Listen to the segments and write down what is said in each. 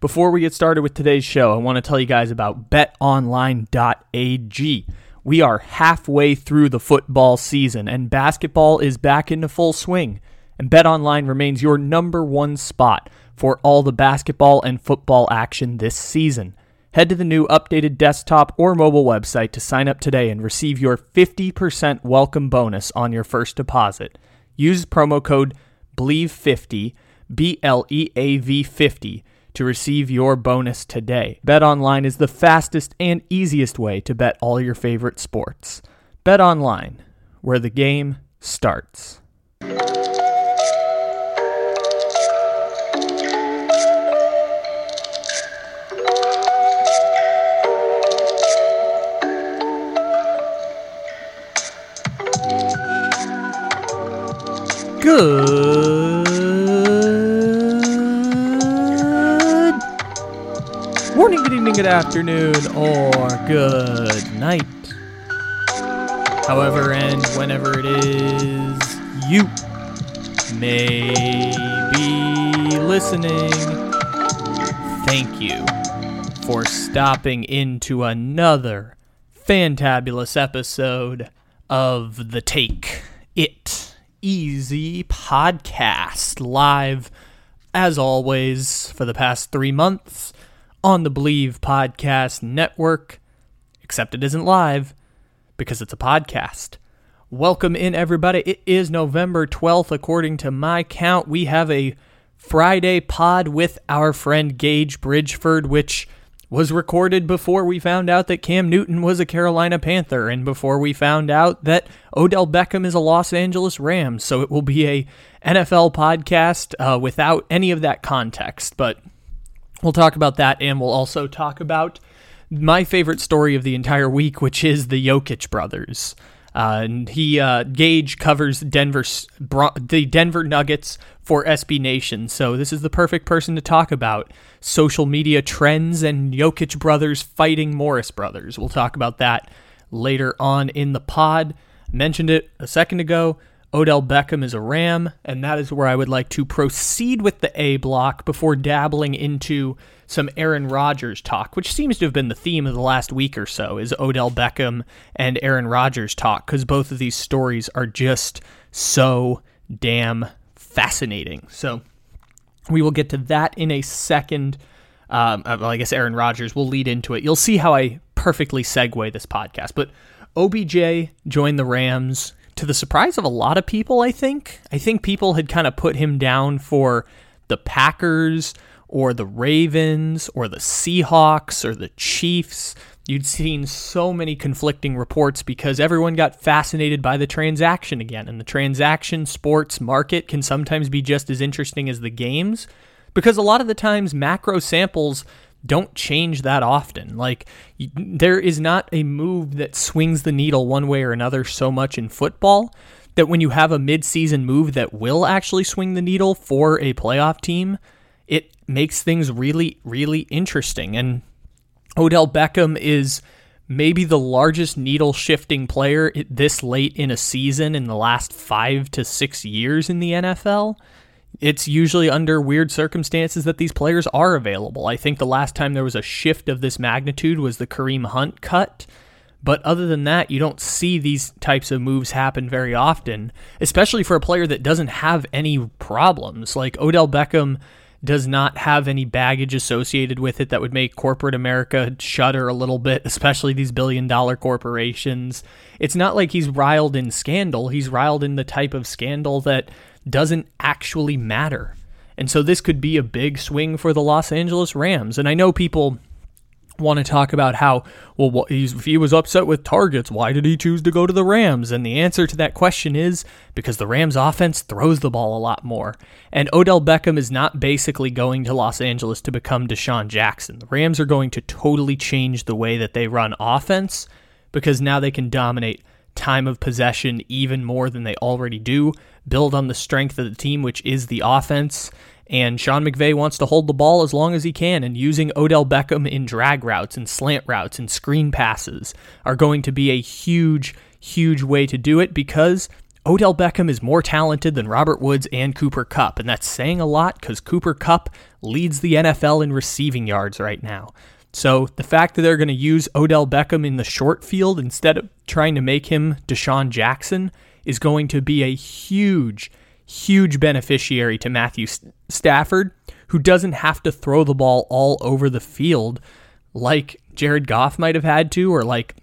Before we get started with today's show, I want to tell you guys about betonline.ag. We are halfway through the football season and basketball is back into full swing. And BetOnline remains your number one spot for all the basketball and football action this season. Head to the new updated desktop or mobile website to sign up today and receive your 50% welcome bonus on your first deposit. Use promo code BLEAV50, B L E A V 50 to receive your bonus today. BetOnline is the fastest and easiest way to bet all your favorite sports. BetOnline, where the game starts. Good morning, good evening, good afternoon, or good night. However and whenever it is you may be listening, thank you for stopping into another fantabulous episode of The Take It Easy podcast live as always for the past three months on the Bleav Podcast Network, except it isn't live because it's a podcast. Welcome in, everybody. It is November 12th. According to my count, we have a Friday pod with our friend Gage Bridgeford, which was recorded before we found out that Cam Newton was a Carolina Panther and before we found out that Odell Beckham is a Los Angeles Rams. So it will be a NFL podcast uh, without any of that context. But we'll talk about that and we'll also talk about my favorite story of the entire week, which is the Jokic brothers. Uh, and he uh, Gage covers Denver the Denver Nuggets for SB Nation, so this is the perfect person to talk about social media trends and Jokic brothers fighting Morris brothers. We'll talk about that later on in the pod. Mentioned it a second ago. Odell Beckham is a Ram, and that is where I would like to proceed with the A block before dabbling into some Aaron Rodgers talk, which seems to have been the theme of the last week or so, is Odell Beckham and Aaron Rodgers talk, because both of these stories are just so damn fascinating. So we will get to that in a second. Um, well, I guess Aaron Rodgers will lead into it. You'll see how I perfectly segue this podcast. But OBJ joined the Rams to the surprise of a lot of people, I think. I think people had kind of put him down for the Packers or the Ravens or the Seahawks or the Chiefs. You'd seen so many conflicting reports because everyone got fascinated by the transaction again. And the transaction sports market can sometimes be just as interesting as the games because a lot of the times macro samples don't change that often. Like, there is not a move that swings the needle one way or another so much in football that when you have a midseason move that will actually swing the needle for a playoff team, it makes things really, really interesting. And Odell Beckham is maybe the largest needle shifting player this late in a season in the last five to six years in the NFL. It's usually under weird circumstances that these players are available. I think the last time there was a shift of this magnitude was the Kareem Hunt cut. But other than that, you don't see these types of moves happen very often, especially for a player that doesn't have any problems. Like Odell Beckham does not have any baggage associated with it that would make corporate America shudder a little bit, especially these billion dollar corporations. It's not like he's riled in scandal, he's riled in the type of scandal that doesn't actually matter. And so this could be a big swing for the Los Angeles Rams. And I know people want to talk about how, well, if he was upset with targets, why did he choose to go to the Rams? And the answer to that question is because the Rams offense throws the ball a lot more. And Odell Beckham is not basically going to Los Angeles to become DeSean Jackson. The Rams are going to totally change the way that they run offense because now they can dominate time of possession even more than they already do, build on the strength of the team, which is the offense and Sean McVay wants to hold the ball as long as he can, and using Odell Beckham in drag routes and slant routes and screen passes are going to be a huge, huge way to do it because Odell Beckham is more talented than Robert Woods and Cooper Kupp, and that's saying a lot because Cooper Kupp leads the NFL in receiving yards right now. So the fact that they're going to use Odell Beckham in the short field instead of trying to make him DeSean Jackson is going to be a huge, huge beneficiary to Matthew Stafford, who doesn't have to throw the ball all over the field like Jared Goff might have had to, or like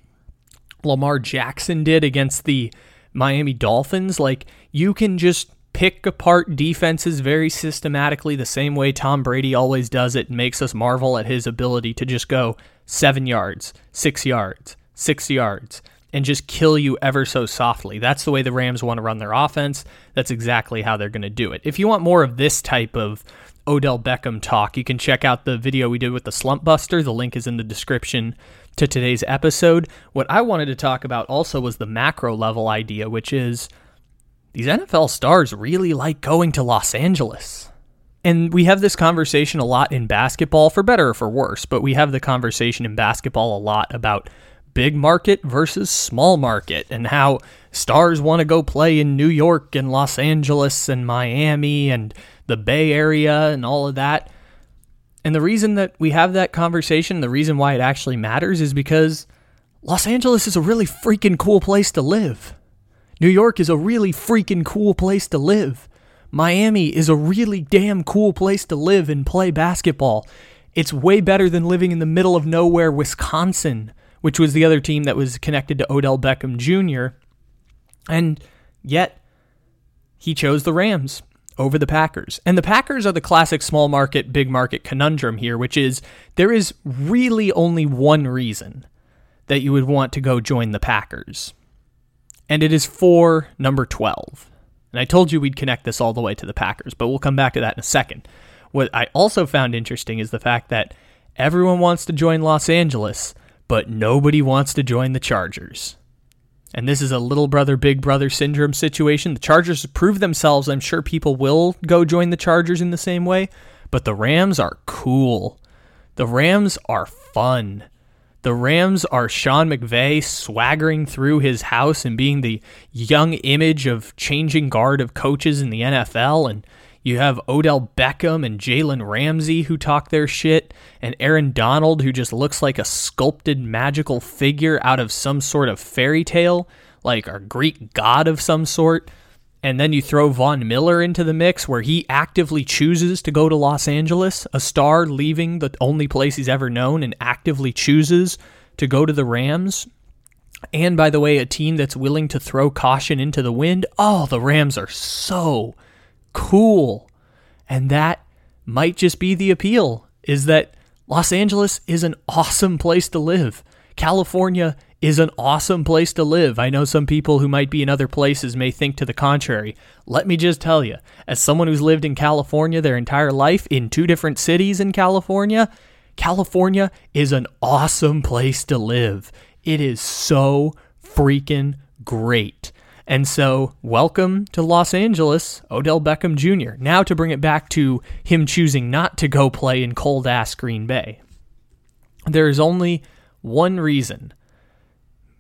Lamar Jackson did against the Miami Dolphins. Like, you can just pick apart defenses very systematically, the same way Tom Brady always does it, makes us marvel at his ability to just go seven yards, six yards, six yards, and just kill you ever so softly. That's the way the Rams want to run their offense. That's exactly how they're going to do it. If you want more of this type of Odell Beckham talk, you can check out the video we did with the Slump Buster. The link is in the description to today's episode. What I wanted to talk about also was the macro level idea, which is these NFL stars really like going to Los Angeles. And we have this conversation a lot in basketball, for better or for worse, but we have the conversation in basketball a lot about big market versus small market and how stars want to go play in New York and Los Angeles and Miami and the Bay Area and all of that. And the reason that we have that conversation, the reason why it actually matters is because Los Angeles is a really freaking cool place to live. New York is a really freaking cool place to live. Miami is a really damn cool place to live and play basketball. It's way better than living in the middle of nowhere, Wisconsin, which was the other team that was connected to Odell Beckham Jr. And yet, he chose the Rams over the Packers. And the Packers are the classic small market, big market conundrum here, which is there is really only one reason that you would want to go join the Packers. And it is for number 12. And I told you we'd connect this all the way to the Packers, but we'll come back to that in a second. What I also found interesting is the fact that everyone wants to join Los Angeles, but nobody wants to join the Chargers. And this is a little brother, big brother syndrome situation. The Chargers prove themselves. I'm sure people will go join the Chargers in the same way, but the Rams are cool. The Rams are fun. The Rams are Sean McVay swaggering through his house and being the young image of changing guard of coaches in the NFL and you have Odell Beckham and Jalen Ramsey who talk their shit, and Aaron Donald who just looks like a sculpted magical figure out of some sort of fairy tale, like a Greek god of some sort. And then you throw Von Miller into the mix where he actively chooses to go to Los Angeles, a star leaving the only place he's ever known and actively chooses to go to the Rams. And by the way, a team that's willing to throw caution into the wind. Oh, the Rams are so cool. And that might just be the appeal is that Los Angeles is an awesome place to live. California is an awesome place to live. I know some people who might be in other places may think to the contrary. Let me just tell you, as someone who's lived in California their entire life in two different cities in California, California is an awesome place to live. It is so freaking great. And so, welcome to Los Angeles, Odell Beckham Jr. Now, to bring it back to him choosing not to go play in cold ass Green Bay, there is only one reason,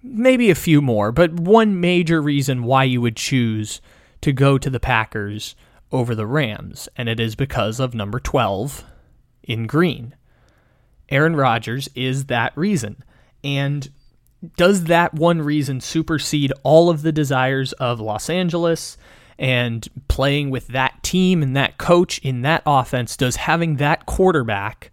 maybe a few more, but one major reason why you would choose to go to the Packers over the Rams, and it is because of number 12 in green. Aaron Rodgers is that reason. And does that one reason supersede all of the desires of Los Angeles and playing with that team and that coach in that offense? Does having that quarterback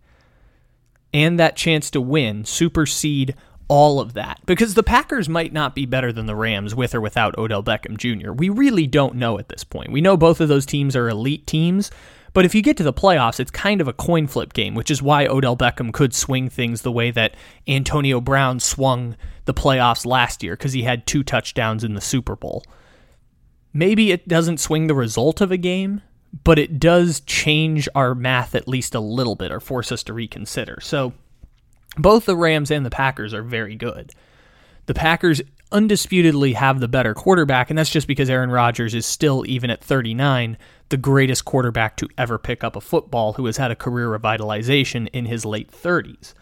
and that chance to win supersede all of that? Because the Packers might not be better than the Rams with or without Odell Beckham Jr. We really don't know at this point. We know both of those teams are elite teams, but if you get to the playoffs, it's kind of a coin flip game, which is why Odell Beckham could swing things the way that Antonio Brown swung the playoffs last year because he had two touchdowns in the Super Bowl. Maybe it doesn't swing the result of a game, but it does change our math at least a little bit or force us to reconsider. So both the Rams and the Packers are very good. The Packers undisputedly have the better quarterback, and that's just because Aaron Rodgers is still, even at 39, the greatest quarterback to ever pick up a football who has had a career revitalization in his late 30s.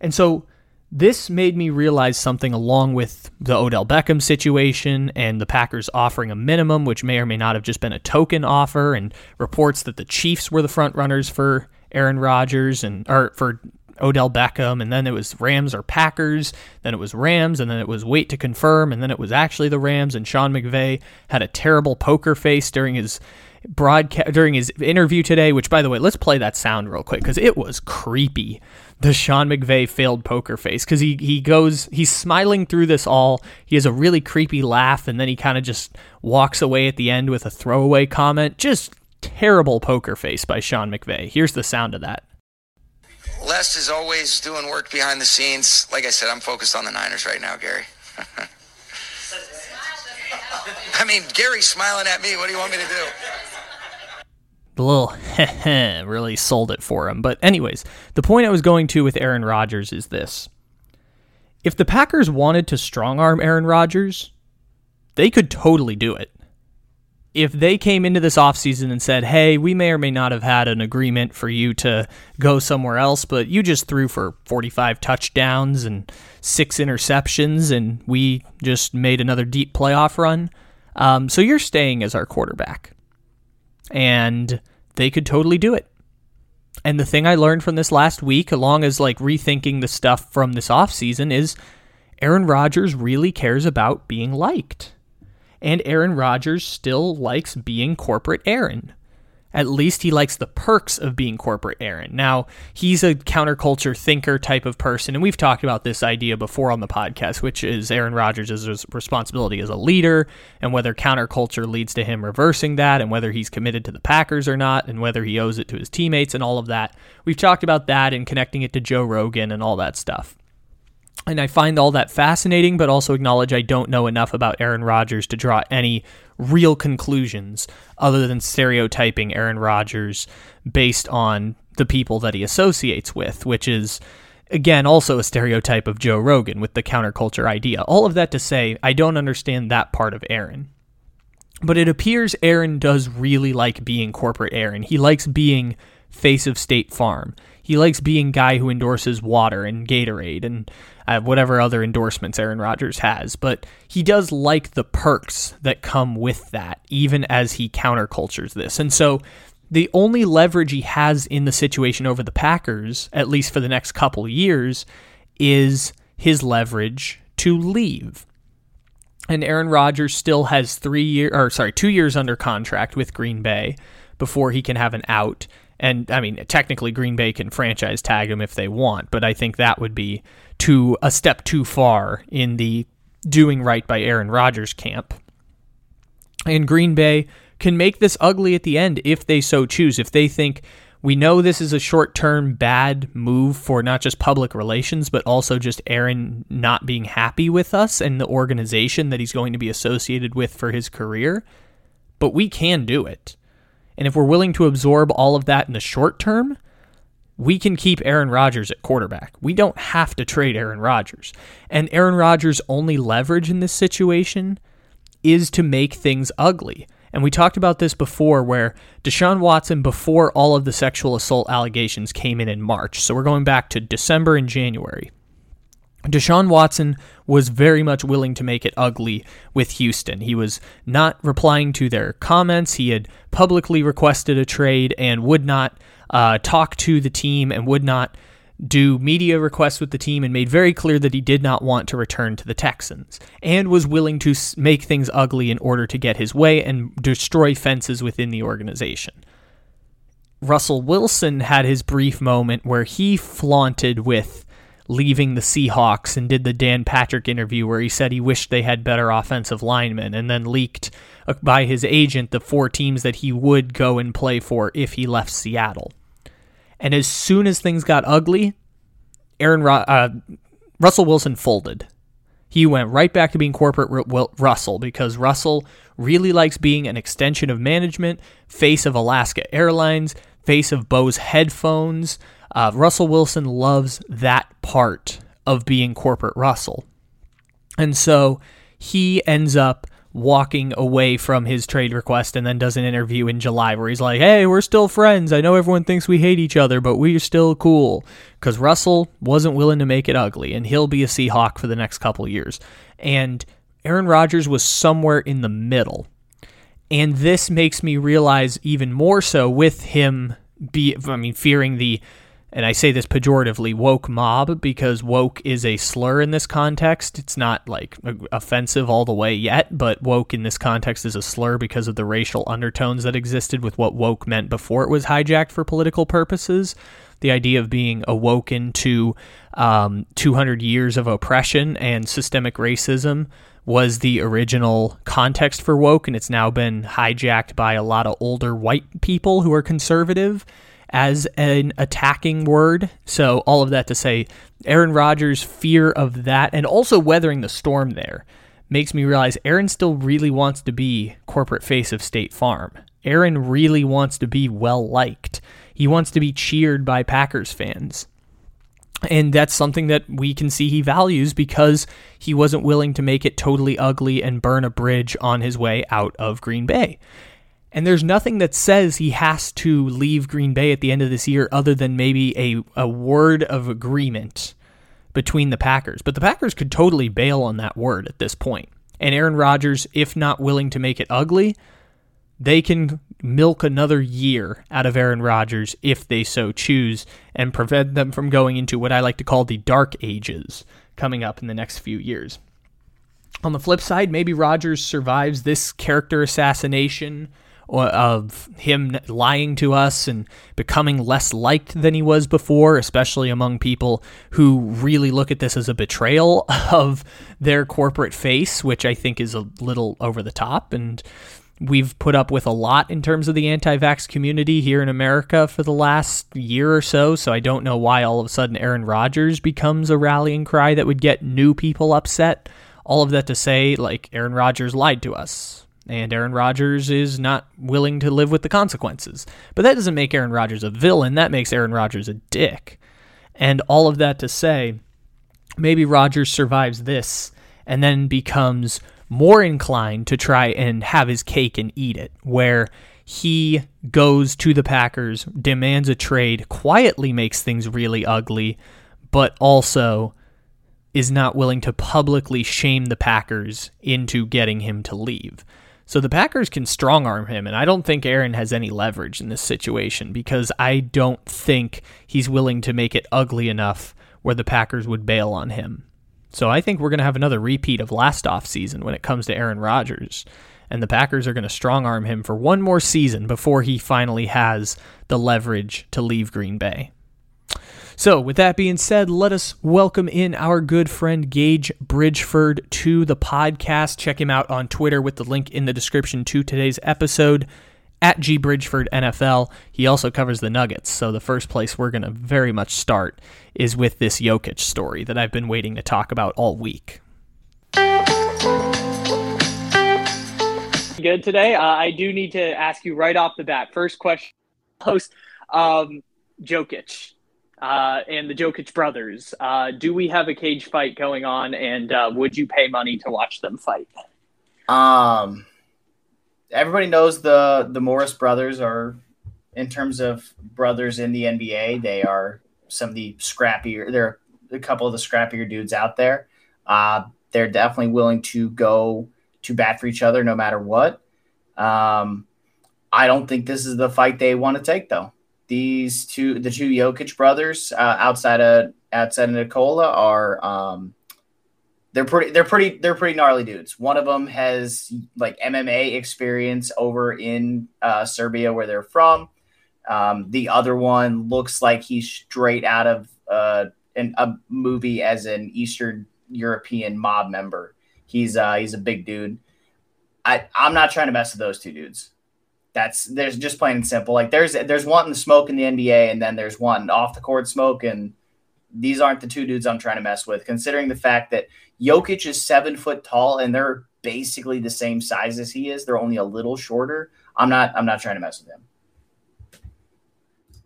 And so This made me realize something along with the Odell Beckham situation and the Packers offering a minimum, which may or may not have just been a token offer, and reports that the Chiefs were the front runners for Aaron Rodgers and or for Odell Beckham, and then it was Rams or Packers, then it was Rams, and then it was wait to confirm, and then it was actually the Rams, and Sean McVay had a terrible poker face during his broadcast during his interview today, which by the way, let's play that sound real quick because it was creepy. The Sean McVay failed poker face because he he goes he's smiling through this all. He has a really creepy laugh and then he kind of just walks away at the end with a throwaway comment. Just terrible poker face by Sean McVay. Here's the sound of that. Les is always doing work behind the scenes. Like I said, I'm focused on the Niners right now, Gary. I mean, Gary's smiling at me. What do you want me to do? The little really sold it for him. But, anyways, the point I was going to with Aaron Rodgers is this. If the Packers wanted to strong arm Aaron Rodgers, they could totally do it if they came into this offseason and said, hey, we may or may not have had an agreement for you to go somewhere else, but you just threw for 45 touchdowns and six interceptions, and we just made another deep playoff run. Um, so you're staying as our quarterback. And they could totally do it. And the thing I learned from this last week, along as like rethinking the stuff from this offseason, is Aaron Rodgers really cares about being liked and Aaron Rodgers still likes being corporate Aaron. At least he likes the perks of being corporate Aaron. Now, he's a counterculture thinker type of person, and we've talked about this idea before on the podcast, which is Aaron Rodgers' responsibility as a leader, and whether counterculture leads to him reversing that, and whether he's committed to the Packers or not, and whether he owes it to his teammates, and all of that. We've talked about that and connecting it to Joe Rogan and all that stuff. And I find all that fascinating, but also acknowledge I don't know enough about Aaron Rodgers to draw any real conclusions other than stereotyping Aaron Rodgers based on the people that he associates with, which is, again, also a stereotype of Joe Rogan with the counterculture idea. All of that to say, I don't understand that part of Aaron. But it appears Aaron does really like being corporate Aaron. He likes being face of State Farm. He likes being guy who endorses water and Gatorade and uh, whatever other endorsements Aaron Rodgers has, but he does like the perks that come with that, even as he countercultures this. And so the only leverage he has in the situation over the Packers, at least for the next couple years, is his leverage to leave. And Aaron Rodgers still has three year or sorry, two years under contract with Green Bay before he can have an out. And I mean, technically, Green Bay can franchise tag him if they want, but I think that would be to a step too far in the doing right by Aaron Rodgers camp. And Green Bay can make this ugly at the end if they so choose. If they think we know this is a short term bad move for not just public relations, but also just Aaron not being happy with us and the organization that he's going to be associated with for his career, but we can do it. And if we're willing to absorb all of that in the short term, we can keep Aaron Rodgers at quarterback. We don't have to trade Aaron Rodgers. And Aaron Rodgers' only leverage in this situation is to make things ugly. And we talked about this before where Deshaun Watson, before all of the sexual assault allegations came in in March, so we're going back to December and January. Deshaun Watson was very much willing to make it ugly with Houston. He was not replying to their comments. He had publicly requested a trade and would not uh, talk to the team and would not do media requests with the team and made very clear that he did not want to return to the Texans and was willing to make things ugly in order to get his way and destroy fences within the organization. Russell Wilson had his brief moment where he flaunted with leaving the Seahawks and did the Dan Patrick interview where he said he wished they had better offensive linemen and then leaked uh, by his agent the four teams that he would go and play for if he left Seattle. And as soon as things got ugly, Aaron uh, Russell Wilson folded. He went right back to being corporate Russell because Russell really likes being an extension of management, face of Alaska Airlines, face of Bose headphones, uh, Russell Wilson loves that part of being corporate Russell. And so he ends up walking away from his trade request and then does an interview in July where he's like, "Hey, we're still friends. I know everyone thinks we hate each other, but we're still cool." Cuz Russell wasn't willing to make it ugly and he'll be a Seahawk for the next couple years. And Aaron Rodgers was somewhere in the middle. And this makes me realize even more so with him be I mean fearing the and I say this pejoratively, woke mob, because woke is a slur in this context. It's not like offensive all the way yet, but woke in this context is a slur because of the racial undertones that existed with what woke meant before it was hijacked for political purposes. The idea of being awoken to um, 200 years of oppression and systemic racism was the original context for woke, and it's now been hijacked by a lot of older white people who are conservative as an attacking word. So, all of that to say, Aaron Rodgers' fear of that and also weathering the storm there makes me realize Aaron still really wants to be corporate face of State Farm. Aaron really wants to be well liked. He wants to be cheered by Packers fans. And that's something that we can see he values because he wasn't willing to make it totally ugly and burn a bridge on his way out of Green Bay. And there's nothing that says he has to leave Green Bay at the end of this year other than maybe a, a word of agreement between the Packers. But the Packers could totally bail on that word at this point. And Aaron Rodgers, if not willing to make it ugly, they can milk another year out of Aaron Rodgers if they so choose and prevent them from going into what I like to call the dark ages coming up in the next few years. On the flip side, maybe Rodgers survives this character assassination of him lying to us and becoming less liked than he was before, especially among people who really look at this as a betrayal of their corporate face, which I think is a little over the top. And we've put up with a lot in terms of the anti vax community here in America for the last year or so. So I don't know why all of a sudden Aaron Rodgers becomes a rallying cry that would get new people upset. All of that to say, like, Aaron Rodgers lied to us and Aaron Rodgers is not willing to live with the consequences. But that doesn't make Aaron Rodgers a villain, that makes Aaron Rodgers a dick. And all of that to say, maybe Rodgers survives this and then becomes more inclined to try and have his cake and eat it, where he goes to the Packers, demands a trade, quietly makes things really ugly, but also is not willing to publicly shame the Packers into getting him to leave. So the Packers can strong arm him, and I don't think Aaron has any leverage in this situation because I don't think he's willing to make it ugly enough where the Packers would bail on him. So I think we're going to have another repeat of last off season when it comes to Aaron Rodgers. And the Packers are going to strong arm him for one more season before he finally has the leverage to leave Green Bay. So, with that being said, let us welcome in our good friend Gage Bridgeford to the podcast. Check him out on Twitter with the link in the description to today's episode at G Bridgeford NFL. He also covers the Nuggets. So, the first place we're going to very much start is with this Jokic story that I've been waiting to talk about all week. Good today. Uh, I do need to ask you right off the bat. First question, host um, Jokic uh, and the Jokic brothers. Uh, do we have a cage fight going on, and uh, would you pay money to watch them fight? Um, everybody knows the the Morris brothers are, in terms of brothers in the NBA, they are some of the scrappier. They're a couple of the scrappier dudes out there. Uh, they're definitely willing to go to bat for each other no matter what. Um, I don't think this is the fight they want to take, though these two, the two Jokic brothers, uh, outside of outside of Nikola, are um, they're pretty, they're pretty, they're pretty gnarly dudes. One of them has like MMA experience over in uh, Serbia, where they're from. Um, the other one looks like he's straight out of uh, an, a movie as an Eastern European mob member. He's uh, he's a big dude. I, I'm not trying to mess with those two dudes that's there's just plain and simple. Like there's there's wanting the smoke in the NBA, and then there's wanting off the court smoke, and these aren't the two dudes I'm trying to mess with. Considering the fact that Jokic is seven foot tall, and they're basically the same size as he is, they're only a little shorter. I'm not I'm not trying to mess with him.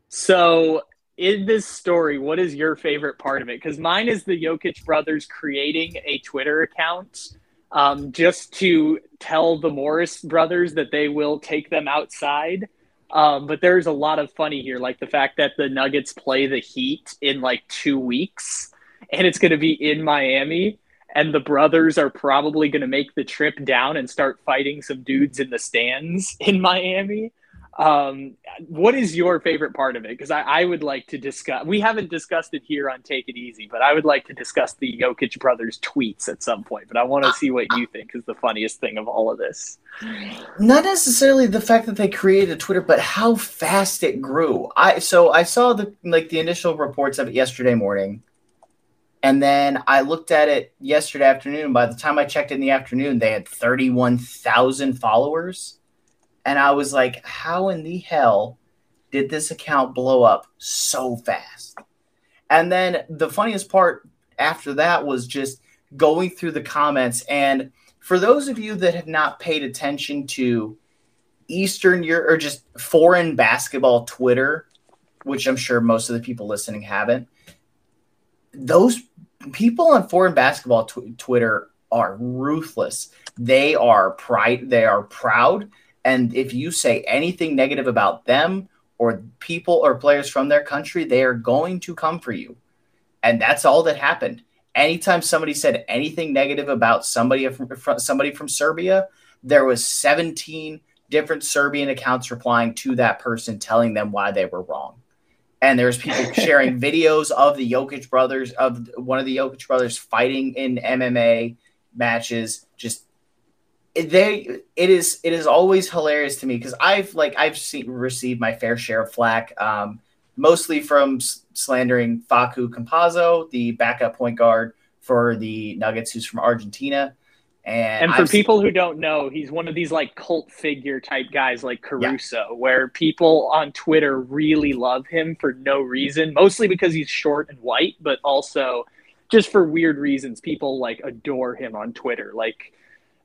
So in this story, what is your favorite part of it? Because mine is the Jokic brothers creating a Twitter account um, just to tell the Morris brothers that they will take them outside. Um, but there's a lot of funny here, like the fact that the Nuggets play the Heat in like two weeks, and it's going to be in Miami, and the brothers are probably going to make the trip down and start fighting some dudes in the stands in Miami. Um, what is your favorite part of it? Because I, I, would like to discuss. We haven't discussed it here on Take It Easy, but I would like to discuss the Jokic brothers' tweets at some point. But I want to see what you think is the funniest thing of all of this. Not necessarily the fact that they created Twitter, but how fast it grew. I so I saw the like the initial reports of it yesterday morning, and then I looked at it yesterday afternoon. By the time I checked in the afternoon, they had thirty one thousand followers and I was like, how in the hell did this account blow up so fast? And then the funniest part after that was just going through the comments. And for those of you that have not paid attention to Eastern Europe or just foreign basketball Twitter, which I'm sure most of the people listening haven't, those people on foreign basketball tw- Twitter are ruthless. They are pride. They are proud and if you say anything negative about them or people or players from their country, they are going to come for you. And that's all that happened. Anytime somebody said anything negative about somebody from somebody from Serbia, there was 17 different Serbian accounts replying to that person telling them why they were wrong. And there's people sharing videos of the Jokic brothers of one of the Jokic brothers fighting in MMA matches, just they it is it is always hilarious to me because I've like I've seen received my fair share of flack, um, mostly from slandering Facu Campazzo, the backup point guard for the Nuggets, who's from Argentina. And, and for I've people seen, who don't know, he's one of these like cult figure type guys like Caruso, yeah. where people on Twitter really love him for no reason, mostly because he's short and white, but also just for weird reasons. People like adore him on Twitter. Like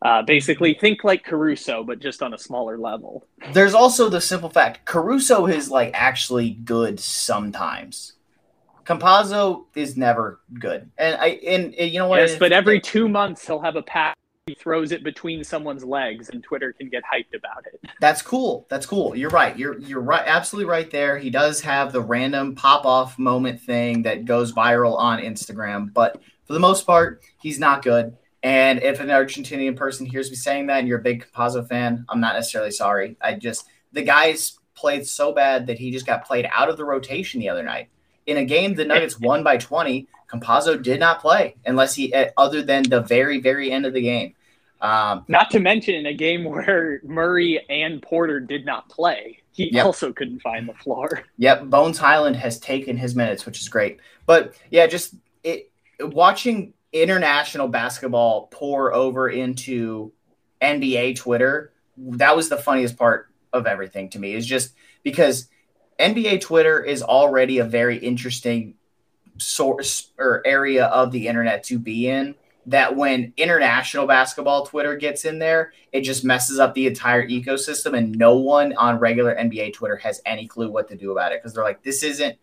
uh, basically, think like Caruso, but just on a smaller level. There's also the simple fact Caruso is like actually good sometimes. Campazzo is never good, and I and, and you know what? Yes, but every two months he'll have a pass. He throws it between someone's legs, and Twitter can get hyped about it. That's cool. That's cool. You're right. You're you're right. Absolutely right there. He does have the random pop off moment thing that goes viral on Instagram, but for the most part, he's not good. And if an Argentinian person hears me saying that and you're a big Campazzo fan, I'm not necessarily sorry. I just, the guy's played so bad that he just got played out of the rotation the other night. In a game the Nuggets won by 20, Campazzo did not play unless he, eh, other than the very, very end of the game. Um, not to mention in a game where Murray and Porter did not play, he yep. also couldn't find the floor. Yep, Bones Hyland has taken his minutes, which is great. But yeah, just it, watching international basketball pour over into NBA Twitter, that was the funniest part of everything to me. Is just because NBA Twitter is already a very interesting source or area of the internet to be in. That when international basketball Twitter gets in there, it just messes up the entire ecosystem, and no one on regular NBA Twitter has any clue what to do about it because they're like, this isn't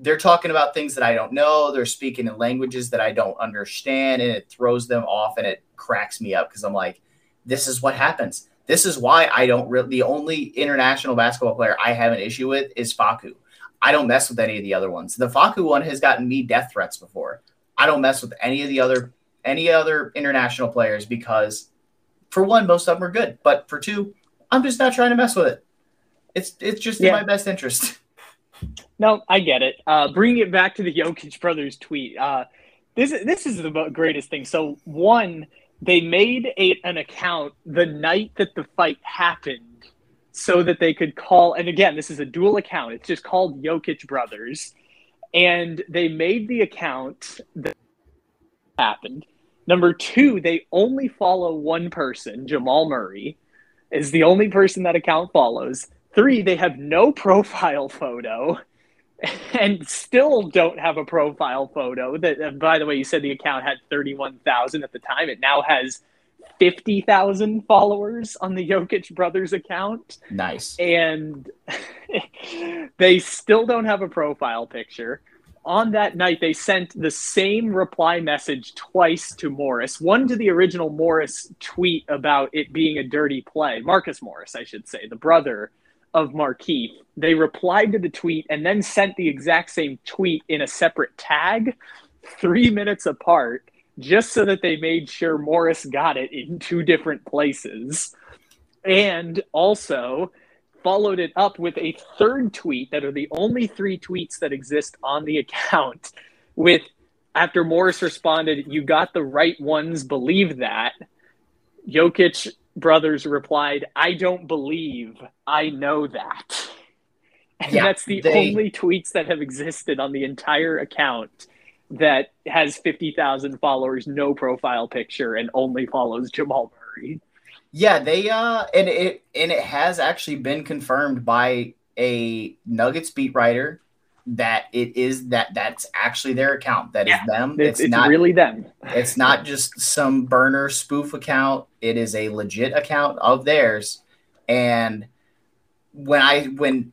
they're talking about things that I don't know. They're speaking in languages that I don't understand, and it throws them off and it cracks me up because I'm like, this is what happens. This is why I don't really. The only international basketball player I have an issue with is Facu. I don't mess with any of the other ones. The Facu one has gotten me death threats before. I don't mess with any of the other any other international players because, for one, most of them are good, but for two, I'm just not trying to mess with it. It's it's just yeah. in my best interest. No, I get it. Uh, bringing it back to the Jokic brothers tweet. Uh, this this is the greatest thing. So one, they made a, an account the night that the fight happened, so that they could call. And again, this is a dual account. It's just called Jokic Brothers, and they made the account that happened. Number two, they only follow one person, Jamal Murray, is the only person that account follows. Three, they have no profile photo and still don't have a profile photo. That, uh, by the way, you said the account had 31,000 at the time. It now has 50,000 followers on the Jokic brothers account. Nice. And they still don't have a profile picture. on that night, they sent the same reply message twice to Morris. One to the original Morris tweet about it being a dirty play. Marcus Morris, I should say, the brother of Markieff. They replied to the tweet and then sent the exact same tweet in a separate tag, three minutes apart, just so that they made sure Morris got it in two different places. And also, followed it up with a third tweet that are the only three tweets that exist on the account with after Morris responded, You got the right ones, believe that. Jokic brothers replied, I don't believe, I know that. And yeah, that's the they... only tweets that have existed on the entire account that has 50,000 followers, no profile picture, and only follows Jamal Murray. Yeah, they uh and it and it has actually been confirmed by a Nuggets beat writer that it is that that's actually their account. That yeah, is them. It's, it's, not really them. it's not just some burner spoof account. It is a legit account of theirs. And when I when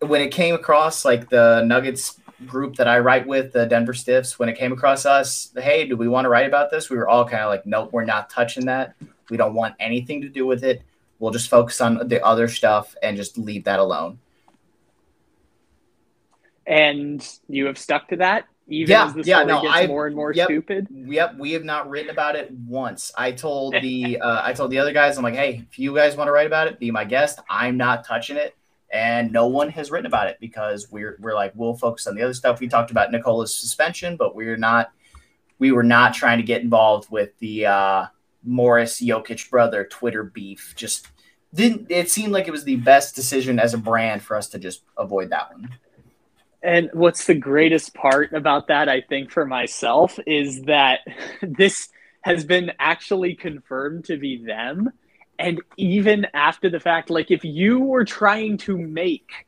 when it came across like the Nuggets group that I write with, the Denver Stiffs, when it came across us, hey, do we want to write about this? We were all kind of like, nope, we're not touching that. We don't want anything to do with it. We'll just focus on the other stuff and just leave that alone. And you have stuck to that, even yeah, as the story yeah, no, gets I've, more and more yep, stupid. Yep, we have not written about it once. I told the uh, I told the other guys, I'm like, hey, if you guys want to write about it, be my guest. I'm not touching it, and no one has written about it because we're we're like we'll focus on the other stuff. We talked about Nikola's suspension, but we're not we were not trying to get involved with the uh, Morris Jokic brother Twitter beef. Just didn't it seemed like it was the best decision as a brand for us to just avoid that one. And what's the greatest part about that, I think, for myself, is that this has been actually confirmed to be them. And even after the fact, like if you were trying to make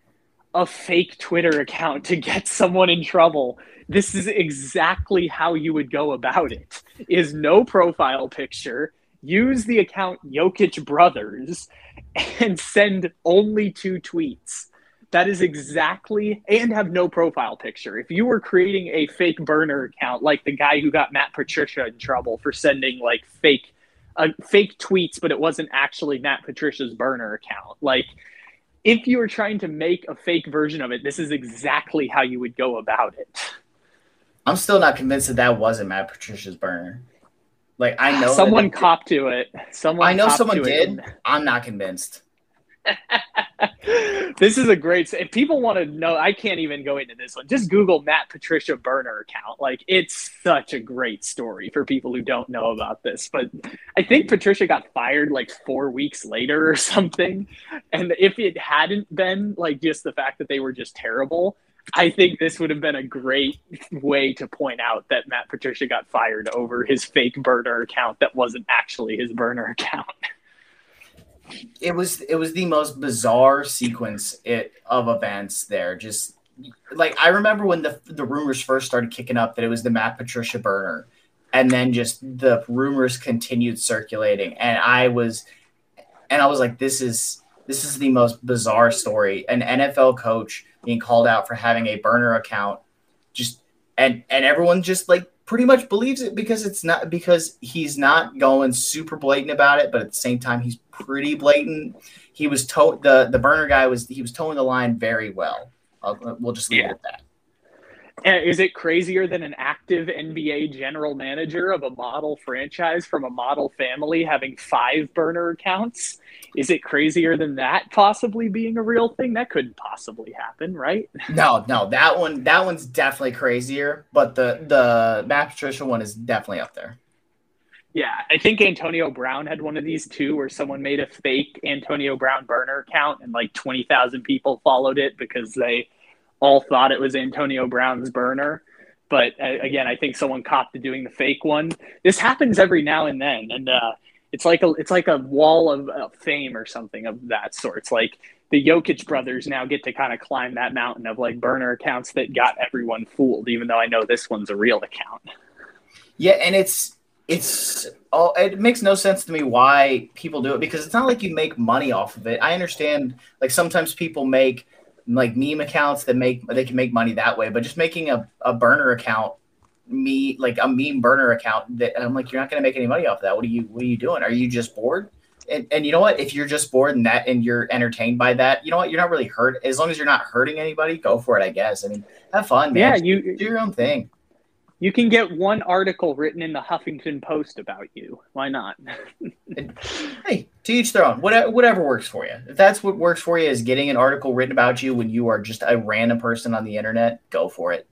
a fake Twitter account to get someone in trouble, this is exactly how you would go about it. Is no profile picture, use the account Jokic Brothers, and send only two tweets. That is exactly, and have no profile picture. If you were creating a fake burner account, like the guy who got Matt Patricia in trouble for sending like fake, uh, fake tweets, but it wasn't actually Matt Patricia's burner account, like if you were trying to make a fake version of it, this is exactly how you would go about it. I'm still not convinced that that wasn't Matt Patricia's burner. Like I know someone copped to it. Someone I know someone did. It. I'm not convinced. this is a great. If people want to know, I can't even go into this one. Just Google Matt Patricia burner account. Like it's such a great story for people who don't know about this. But I think Patricia got fired like four weeks later or something. And if it hadn't been like just the fact that they were just terrible, I think this would have been a great way to point out that Matt Patricia got fired over his fake burner account that wasn't actually his burner account. It was it was the most bizarre sequence it, of events there. Just like I remember when the the rumors first started kicking up that it was the Matt Patricia burner, and then just the rumors continued circulating, and I was and I was like, this is this is the most bizarre story. An NFL coach being called out for having a burner account just and and everyone just like pretty much believes it because it's not because he's not going super blatant about it but at the same time he's pretty blatant. He was to the the burner guy was he was toeing the line very well. I'll, we'll just leave yeah. it at that is it crazier than an active NBA general manager of a model franchise from a model family having five burner accounts? Is it crazier than that possibly being a real thing? That couldn't possibly happen, right? No, no, that one that one's definitely crazier, but the the Matt Patricia one is definitely up there. Yeah, I think Antonio Brown had one of these too, where someone made a fake Antonio Brown burner account and like twenty thousand people followed it because they all thought it was Antonio Brown's burner. But uh, again, I think someone copped to doing the fake one. This happens every now and then, and uh, it's like a it's like a wall of uh, fame or something of that sort. It's like the Jokic brothers now get to kind of climb that mountain of like burner accounts that got everyone fooled, even though I know this one's a real account. Yeah, and it's it's all it makes no sense to me why people do it because it's not like you make money off of it. I understand like sometimes people make like meme accounts that make they can make money that way, but just making a, a burner account me like a meme burner account that I'm like, you're not gonna make any money off of that. What are you what are you doing? Are you just bored? And, and you know what? If you're just bored and that and you're entertained by that, you know what? You're not really hurt. As long as you're not hurting anybody, go for it, I guess. I mean, have fun, man. Yeah, you do your own thing. You can get one article written in the Huffington Post about you. Why not? hey, to each their own. Whatever, whatever works for you. If that's what works for you is getting an article written about you when you are just a random person on the internet, go for it.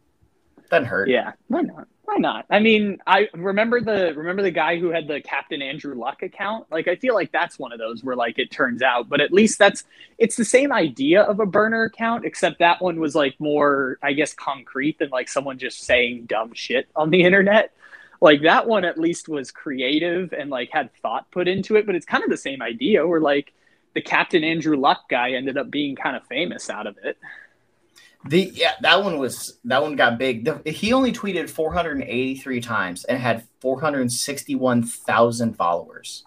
Doesn't hurt. Yeah, why not? Why not? I mean, I remember the remember the guy who had the Captain Andrew Luck account. Like, I feel like that's one of those where like it turns out, but at least that's it's the same idea of a burner account, except that one was like more, I guess, concrete than like someone just saying dumb shit on the internet. Like that one at least was creative and like had thought put into it, but it's kind of the same idea where like the Captain Andrew Luck guy ended up being kind of famous out of it. The yeah, that one was that one got big. The, he only tweeted 483 times and had 461,000 followers.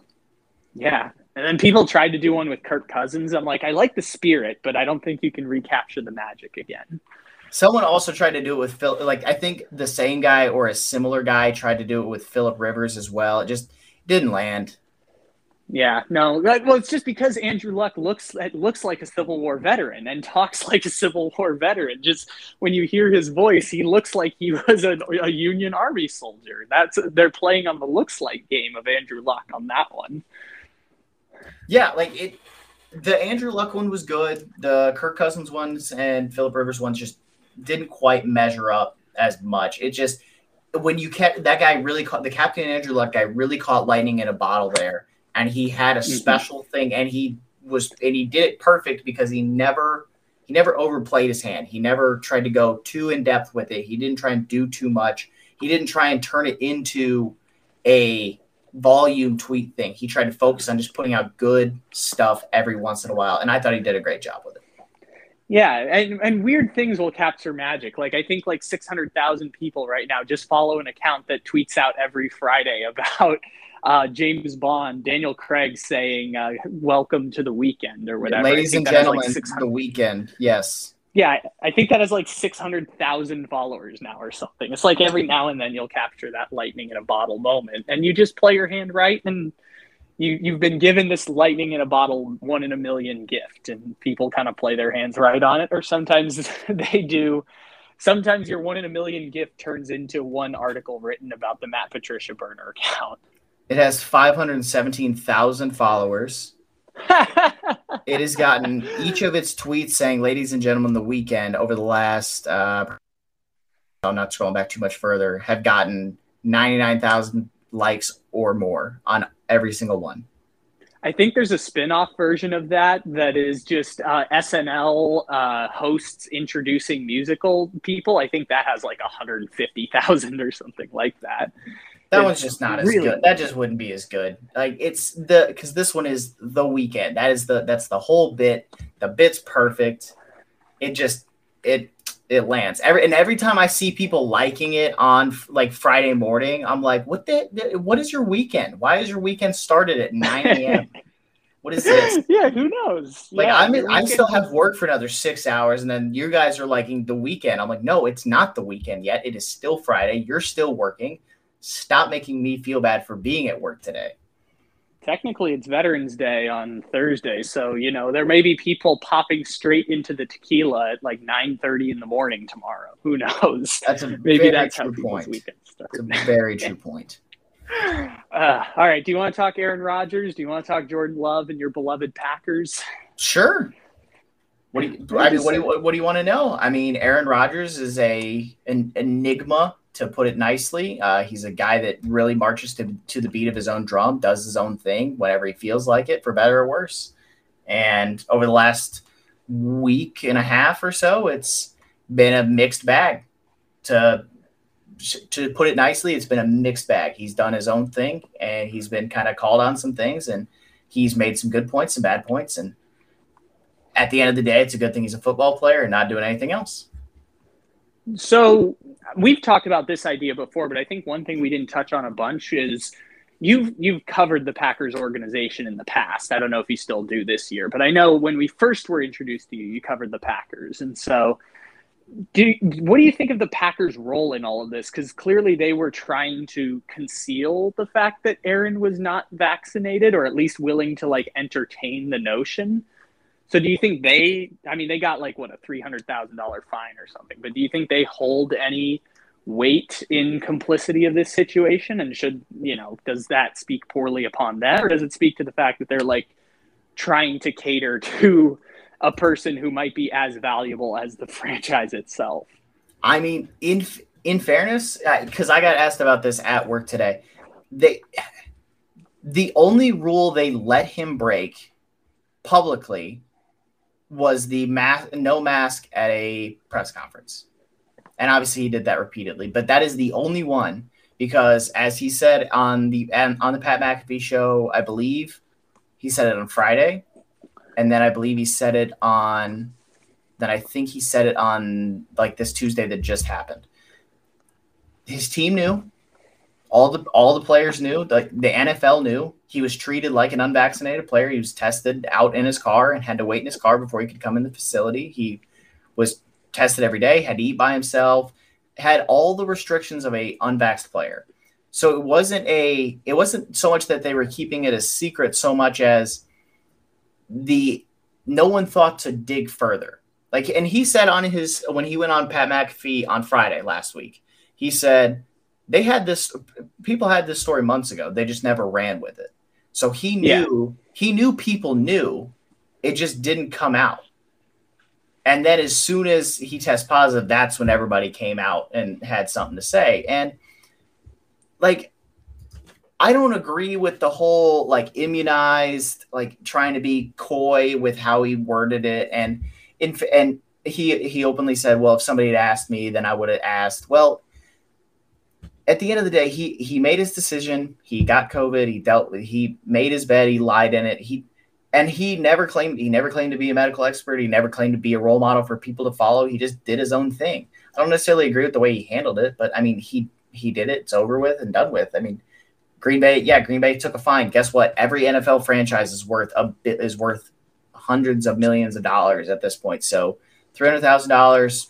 Yeah, and then people tried to do one with Kirk Cousins. I'm like, I like the spirit, but I don't think you can recapture the magic again. Someone also tried to do it with Phil. Like I think the same guy or a similar guy tried to do it with Philip Rivers as well. It just didn't land. Yeah, no. Well, it's just because Andrew Luck looks looks like a Civil War veteran and talks like a Civil War veteran. Just when you hear his voice, he looks like he was a, a Union Army soldier. That's they're playing on the looks like game of Andrew Luck on that one. Yeah, like it. The Andrew Luck one was good. The Kirk Cousins ones and Philip Rivers ones just didn't quite measure up as much. It just when you kept that guy really caught the Captain Andrew Luck guy really caught lightning in a bottle there and he had a mm-hmm. special mm-hmm. thing, and he was and he did it perfect because he never he never overplayed his hand. He never tried to go too in depth with it. He didn't try and do too much. He didn't try and turn it into a volume tweet thing. He tried to focus on just putting out good stuff every once in a while, and I thought he did a great job with it. Yeah, and, and weird things will capture magic. Like I think like six hundred thousand people right now just follow an account that tweets out every Friday about uh, James Bond, Daniel Craig saying uh, "Welcome to the weekend" or whatever. Ladies and gentlemen, like the weekend. Yes. Yeah, I think that has like six hundred thousand followers now or something. It's like every now and then you'll capture that lightning in a bottle moment, and you just play your hand right, and you you've been given this lightning in a bottle, one in a million gift, and people kind of play their hands right on it, or sometimes they do sometimes your one in a million gift turns into one article written about the Matt Patricia burner account. It has 517,000 followers. it has gotten each of its tweets saying, ladies and gentlemen, the weekend over the last, uh, I'm not scrolling back too much further, have gotten 99,000 likes or more on every single one. I think there's a spin-off version of that that is just uh, SNL uh, hosts introducing musical people. I think that has like 150,000 or something like that. That one's just not really, as good. That just wouldn't be as good. Like it's the because this one is the weekend. That is the that's the whole bit. The bit's perfect. It just it it lands every and every time I see people liking it on like Friday morning, I'm like, what the what is your weekend? Why is your weekend started at 9 a.m.? what is this? Yeah, who knows? Like yeah, I'm I still have work for another six hours, and then you guys are liking the weekend. I'm like, no, it's not the weekend yet. It is still Friday. You're still working stop making me feel bad for being at work today. Technically, it's Veterans Day on Thursday, so you know there may be people popping straight into the tequila at like nine thirty in the morning tomorrow. Who knows? That's a maybe that's how point. weekend starts. It's a very true point. Uh, all right. Do you want to talk Aaron Rodgers? Do you want to talk Jordan Love and your beloved Packers? Sure. What do you, I mean, what do you, what do you want to know? I mean, Aaron Rodgers is a an enigma to put it nicely. Uh, he's a guy that really marches to, to the beat of his own drum, does his own thing whenever he feels like it, for better or worse. And over the last week and a half or so, it's been a mixed bag. To to put it nicely, it's been a mixed bag. He's done his own thing, and he's been kind of called on some things, and he's made some good points, some bad points, and at the end of the day, it's a good thing he's a football player and not doing anything else. So we've talked about this idea before, but I think one thing we didn't touch on a bunch is you've you've covered the Packers organization in the past. I don't know if you still do this year, but I know when we first were introduced to you, you covered the Packers, and so. Do, what do you think of the Packers' role in all of this? Because clearly they were trying to conceal the fact that Aaron was not vaccinated, or at least willing to like entertain the notion. So, do you think they? I mean, they got like what a three hundred thousand dollar fine or something. But do you think they hold any weight in complicity of this situation and should you know does that speak poorly upon them or does it speak to the fact that they're like trying to cater to a person who might be as valuable as the franchise itself i mean in in fairness because i got asked about this at work today they the only rule they let him break publicly was the mask no mask at a press conference and obviously he did that repeatedly. But that is the only one because, as he said on the on the Pat McAfee show, I believe he said it on Friday, and then I believe he said it on. Then I think he said it on like this Tuesday that just happened. His team knew, all the all the players knew, the, the NFL knew he was treated like an unvaccinated player. He was tested out in his car and had to wait in his car before he could come in the facility. He was tested every day, had to eat by himself, had all the restrictions of a unvaxxed player. So it wasn't a it wasn't so much that they were keeping it a secret so much as the no one thought to dig further. Like and he said on his when he went on Pat McAfee on Friday last week, he said they had this people had this story months ago. They just never ran with it. So he knew yeah. he knew people knew it just didn't come out. And then as soon as he tests positive, that's when everybody came out and had something to say. And like, I don't agree with the whole like immunized, like trying to be coy with how he worded it. And in and he he openly said, "Well, if somebody had asked me, then I would have asked." Well, at the end of the day, he he made his decision. He got COVID. He dealt with. He made his bed. He lied in it. He and he never claimed he never claimed to be a medical expert. He never claimed to be a role model for people to follow. He just did his own thing. I don't necessarily agree with the way he handled it, but I mean he he did it. It's over with and done with. I mean, Green Bay, yeah, Green Bay took a fine. Guess what? Every NFL franchise is worth a bit is worth hundreds of millions of dollars at this point. So three hundred thousand dollars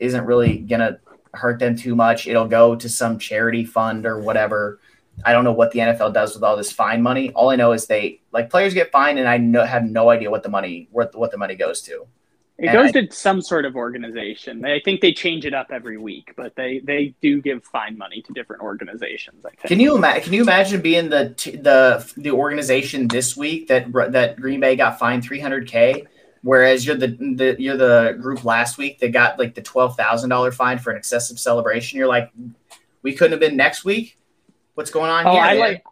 isn't really gonna hurt them too much. It'll go to some charity fund or whatever I don't know what the NFL does with all this fine money. All I know is they like players get fined, and I know, have no idea what the money what what the money goes to. It and goes I, to some sort of organization. I think they change it up every week, but they they do give fine money to different organizations. I think. Can you imagine? Can you imagine being the the the organization this week that that Green Bay got fined three hundred k, whereas you're the, the you're the group last week that got like the twelve thousand dollar fine for an excessive celebration. You're like, we couldn't have been next week What's going on oh, here? I like.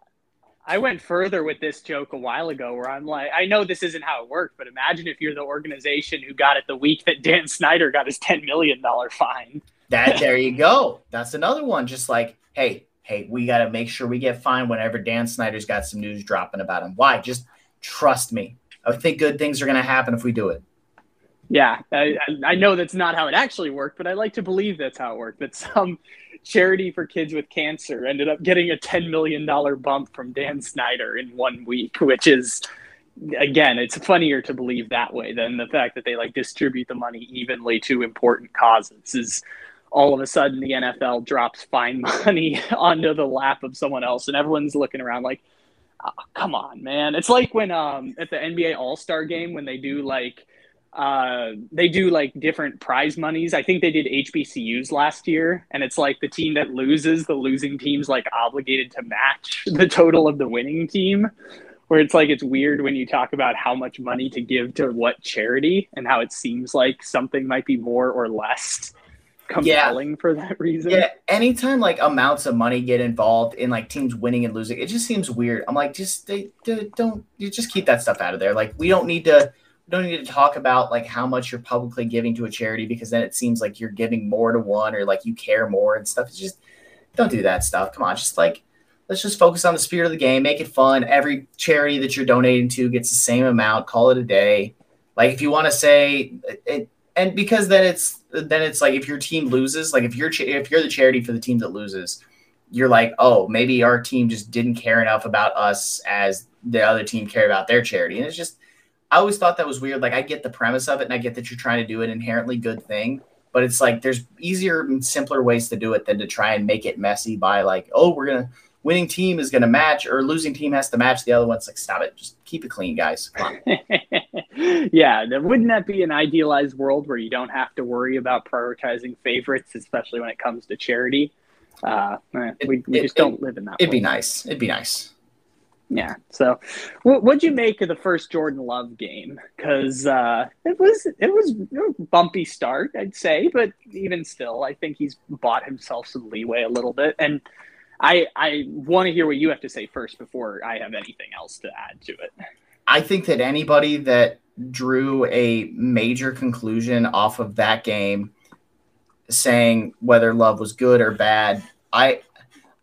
I went further with this joke a while ago where I'm like, I know this isn't how it worked, but imagine if you're the organization who got it the week that Dan Snyder got his $10 million fine. That there you go. That's another one. Just like, hey, hey, we got to make sure we get fined whenever Dan Snyder's got some news dropping about him. Why? Just trust me. I think good things are going to happen if we do it. Yeah, I, I know that's not how it actually worked, but I like to believe that's how it worked. That some charity for kids with cancer ended up getting a $10 million bump from Dan Snyder in one week, which is, again, it's funnier to believe that way than the fact that they like distribute the money evenly to important causes. Is all of a sudden the NFL drops fine money onto the lap of someone else, and everyone's looking around like, oh, come on, man. It's like when um, at the NBA All Star game when they do like, uh, they do like different prize monies. I think they did HBCUs last year, and it's like the team that loses, the losing team's like obligated to match the total of the winning team. Where it's like it's weird when you talk about how much money to give to what charity and how it seems like something might be more or less compelling yeah. for that reason. Yeah, anytime like amounts of money get involved in like teams winning and losing, it just seems weird. I'm like, just they, they don't you just keep that stuff out of there. Like we don't need to we don't need to talk about like how much you're publicly giving to a charity because then it seems like you're giving more to one or like you care more and stuff. It's just don't do that stuff. Come on, just like let's just focus on the spirit of the game, make it fun. Every charity that you're donating to gets the same amount. Call it a day. Like if you want to say it, and because then it's then it's like if your team loses, like if you're if you're the charity for the team that loses, you're like, oh, maybe our team just didn't care enough about us as the other team cared about their charity. And it's just, I always thought that was weird. Like, I get the premise of it and I get that you're trying to do an inherently good thing, but it's like there's easier and simpler ways to do it than to try and make it messy by like, oh, we're to, winning team is going to match or losing team has to match the other one's like, stop it. Just keep it clean, guys. yeah. Wouldn't that be an idealized world where you don't have to worry about prioritizing favorites, especially when it comes to charity? Uh, eh, we, we it, just don't it, live in that. It'd world. be nice. It'd be nice. Yeah. So, what would you make of the first Jordan Love game? Because uh, it was it was a bumpy start, I'd say, but even still, I think he's bought himself some leeway a little bit. And I I want to hear what you have to say first before I have anything else to add to it. I think that anybody that drew a major conclusion off of that game, saying whether Love was good or bad, I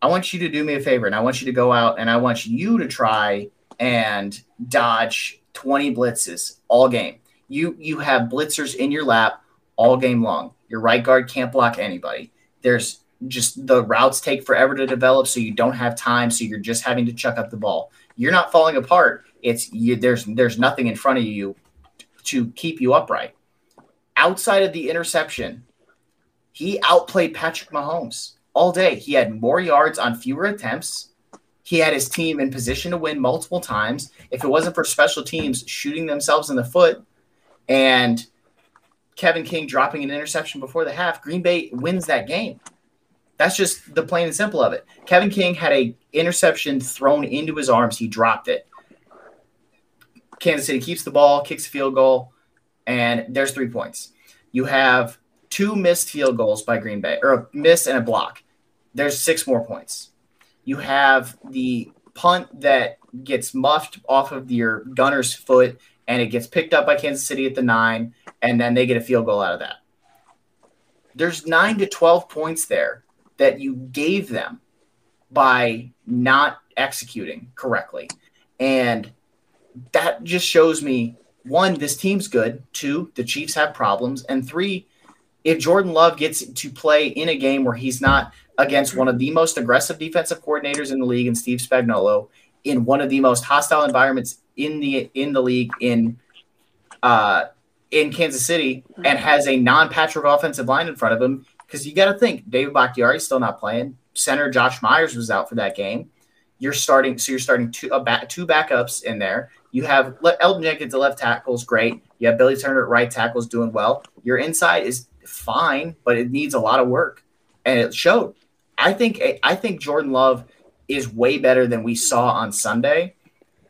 I want you to do me a favor and I want you to go out and I want you to try and dodge 20 blitzes all game. You you have blitzers in your lap all game long. Your right guard can't block anybody. There's just the routes take forever to develop, so you don't have time. So you're just having to chuck up the ball. You're not falling apart. It's you, there's there's nothing in front of you to keep you upright. Outside of the interception, he outplayed Patrick Mahomes all day. He had more yards on fewer attempts. He had his team in position to win multiple times. If it wasn't for special teams shooting themselves in the foot and Kevin King dropping an interception before the half, Green Bay wins that game. That's just the plain and simple of it. Kevin King had a interception thrown into his arms. He dropped it. Kansas City keeps the ball, kicks a field goal, and there's three points. You have two missed field goals by Green Bay, or a miss and a block there's six more points. You have the punt that gets muffed off of your gunner's foot and it gets picked up by Kansas City at the nine, and then they get a field goal out of that. There's nine to 12 points there that you gave them by not executing correctly. And that just shows me one, this team's good. Two, the Chiefs have problems. And three, if Jordan Love gets to play in a game where he's not against one of the most aggressive defensive coordinators in the league and Steve Spagnuolo in one of the most hostile environments in the in the league in uh, in Kansas City and has a non-Patrick offensive line in front of him because you got to think David Bakhtiari's still not playing. Center Josh Myers was out for that game. You're starting, so you're starting two back, two backups in there. You have Elgton Jenkins at left tackle is great. You have Billy Turner at right tackle is doing well. Your inside is fine, but it needs a lot of work, and it showed. I think I think Jordan Love is way better than we saw on Sunday.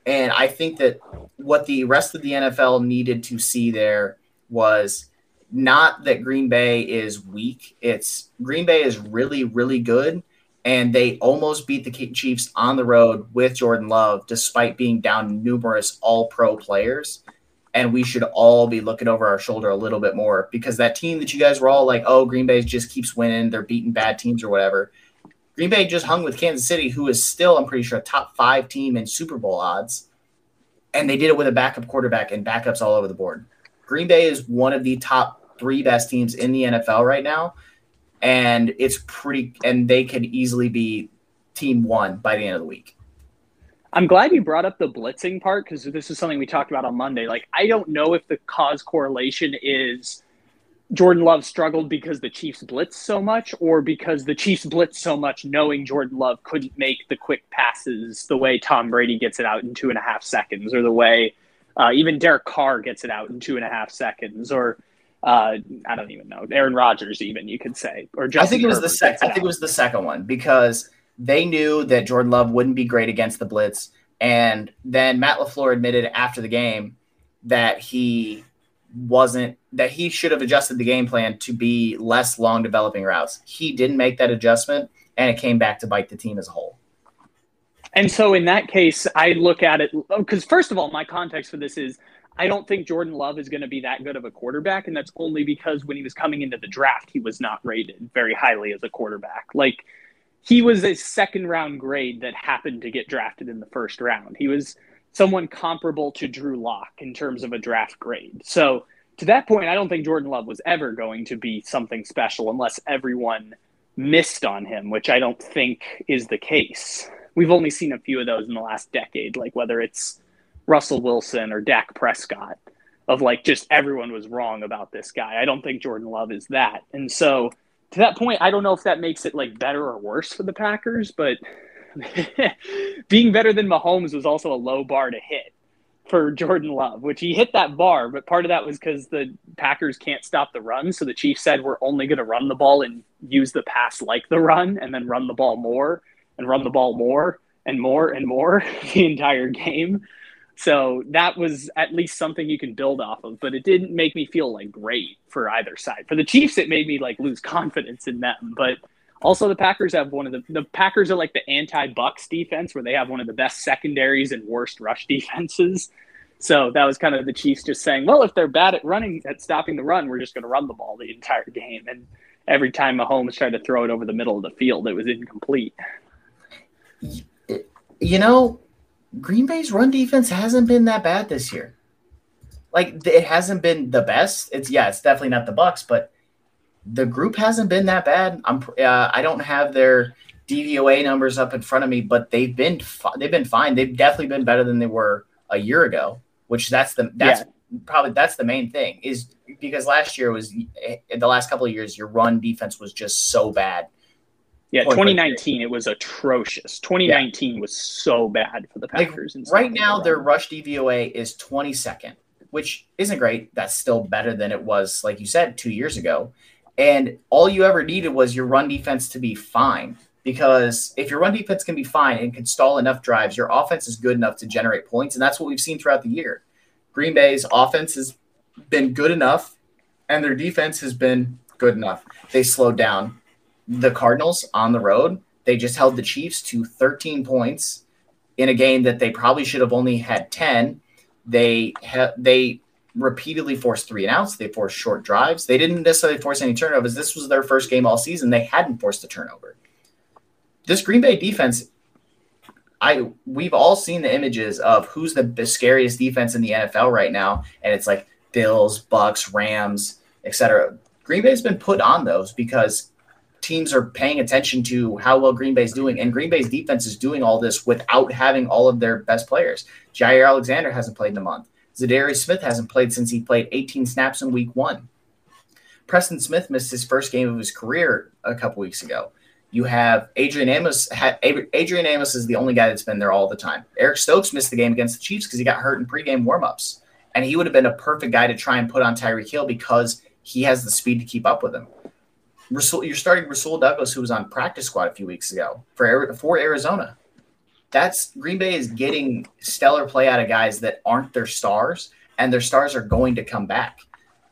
And I think that what the rest of the NFL needed to see there was not that Green Bay is weak. It's Green Bay is really, really good. And they almost beat the Chiefs on the road with Jordan Love, despite being down numerous all pro players. And we should all be looking over our shoulder a little bit more because that team that you guys were all like, oh, Green Bay just keeps winning. They're beating bad teams or whatever. Green Bay just hung with Kansas City, who is still, I'm pretty sure, a top five team in Super Bowl odds. And they did it with a backup quarterback and backups all over the board. Green Bay is one of the top three best teams in the NFL right now. And it's pretty, and they could easily be team one by the end of the week. I'm glad you brought up the blitzing part because this is something we talked about on Monday. Like, I don't know if the cause correlation is Jordan Love struggled because the Chiefs blitz so much, or because the Chiefs blitz so much, knowing Jordan Love couldn't make the quick passes the way Tom Brady gets it out in two and a half seconds, or the way uh, even Derek Carr gets it out in two and a half seconds, or uh, I don't even know Aaron Rodgers, even you could say, or Justin I think it was Herbert the second. I think it was the second one because they knew that Jordan Love wouldn't be great against the blitz, and then Matt LaFleur admitted after the game that he wasn't that he should have adjusted the game plan to be less long developing routes. He didn't make that adjustment and it came back to bite the team as a whole. And so in that case, I look at it because first of all, my context for this is I don't think Jordan Love is going to be that good of a quarterback, and that's only because when he was coming into the draft, he was not rated very highly as a quarterback. Like he was a second round grade that happened to get drafted in the first round. He was someone comparable to Drew Lock in terms of a draft grade. So to that point, I don't think Jordan Love was ever going to be something special unless everyone missed on him, which I don't think is the case. We've only seen a few of those in the last decade, like whether it's Russell Wilson or Dak Prescott, of like just everyone was wrong about this guy. I don't think Jordan Love is that. And so to that point, I don't know if that makes it like better or worse for the Packers, but being better than Mahomes was also a low bar to hit for Jordan Love, which he hit that bar, but part of that was because the Packers can't stop the run. So the Chiefs said we're only going to run the ball and use the pass like the run, and then run the ball more and run the ball more and more and more the entire game. So that was at least something you can build off of, but it didn't make me feel like great for either side. For the Chiefs, it made me like lose confidence in them, but also the Packers have one of the the Packers are like the anti-Bucks defense where they have one of the best secondaries and worst rush defenses. So that was kind of the Chiefs just saying, well, if they're bad at running at stopping the run, we're just going to run the ball the entire game. And every time Mahomes tried to throw it over the middle of the field, it was incomplete. You know, Green Bay's run defense hasn't been that bad this year. Like it hasn't been the best. It's yeah, it's definitely not the Bucks, but the group hasn't been that bad. I'm uh, I don't have their DVOA numbers up in front of me, but they've been fi- they've been fine. They've definitely been better than they were a year ago. Which that's the that's yeah. probably that's the main thing is because last year was eh, the last couple of years your run defense was just so bad yeah, 2019 it was atrocious. 2019 yeah. was so bad for the Packers. Like, right now, their rush DVOA is 22nd, which isn't great. That's still better than it was, like you said, two years ago. And all you ever needed was your run defense to be fine. Because if your run defense can be fine and can stall enough drives, your offense is good enough to generate points. And that's what we've seen throughout the year. Green Bay's offense has been good enough, and their defense has been good enough. They slowed down the Cardinals on the road. They just held the Chiefs to 13 points in a game that they probably should have only had 10. They ha- they repeatedly forced three and outs. They forced short drives. They didn't necessarily force any turnovers. This was their first game all season. They hadn't forced a turnover. This Green Bay defense, I we've all seen the images of who's the scariest defense in the NFL right now, and it's like Bills, Bucks, Rams, etc. Green Bay's been put on those because teams are paying attention to how well Green Bay's doing, and Green Bay's defense is doing all this without having all of their best players. Jaire Alexander hasn't played in a month. Za'Darius Smith hasn't played since he played 18 snaps in Week One. Preston Smith missed his first game of his career a couple weeks ago. You have Adrian Amos. Adrian Amos is the only guy that's been there all the time. Eric Stokes missed the game against the Chiefs because he got hurt in pregame warmups, and he would have been a perfect guy to try and put on Tyreek Hill because he has the speed to keep up with him. Rasul, you're starting Rasul Douglas, who was on practice squad a few weeks ago for for Arizona. That's Green Bay is getting stellar play out of guys that aren't their stars, and their stars are going to come back.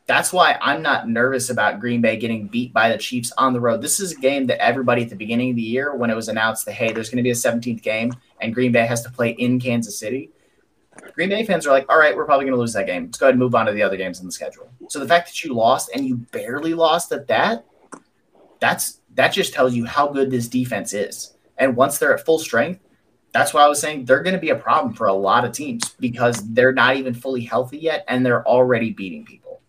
That's why I'm not nervous about Green Bay getting beat by the Chiefs on the road. This is a game that everybody at the beginning of the year, when it was announced that hey, there's going to be a 17th game and Green Bay has to play in Kansas City, Green Bay fans are like, all right, we're probably going to lose that game. Let's go ahead and move on to the other games in the schedule. So the fact that you lost and you barely lost at that, that's that just tells you how good this defense is. And once they're at full strength, that's why I was saying they're going to be a problem for a lot of teams because they're not even fully healthy yet and they're already beating people.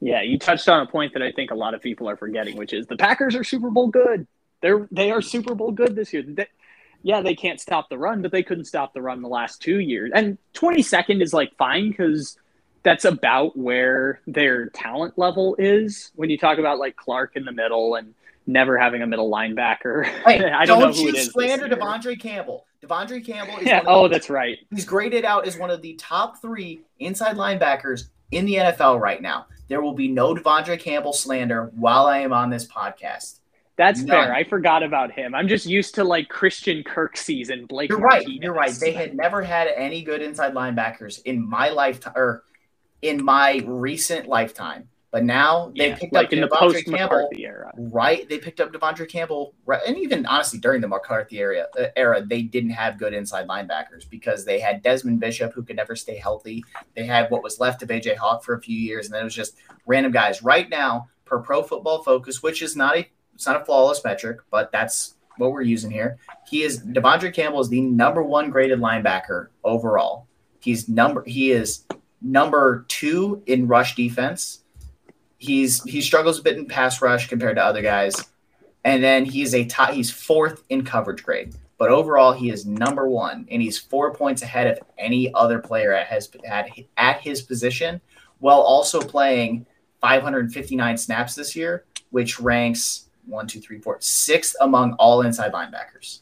Yeah, you touched on a point that I think a lot of people are forgetting, which is the Packers are Super Bowl good. They're they are Super Bowl good this year. They, yeah, they can't stop the run, but they couldn't stop the run the last two years. And 22nd is like fine because that's about where their talent level is when you talk about like Clark in the middle and never having a middle linebacker. Hey, I don't, don't you slander De'Vondre Campbell. De'Vondre Campbell is yeah, oh, that's right. He's graded out as one of the top three inside linebackers in the NFL right now. There will be no De'Vondre Campbell slander while I am on this podcast. That's None. fair. I forgot about him. I'm just used to like Christian Kirksey's and Blake. You're right. Martinez. You're right. They had never had any good inside linebackers in my lifetime or in my recent lifetime. But now they yeah, picked like up in the post McCarthy era, right? They picked up De'Vondre Campbell, right? and even honestly during the McCarthy era, uh, era, they didn't have good inside linebackers because they had Desmond Bishop who could never stay healthy. They had what was left of AJ Hawk for a few years, and then it was just random guys. Right now, per Pro Football Focus, which is not a it's not a flawless metric, but that's what we're using here. He is De'Vondre Campbell is the number one graded linebacker overall. He's number he is number two in rush defense. He's he struggles a bit in pass rush compared to other guys. and then he's a top, he's fourth in coverage grade. But overall, he is number one, and he's four points ahead of any other player at his at, at his position, while also playing 559 snaps this year, which ranks one, two, three, four, sixth among all inside linebackers.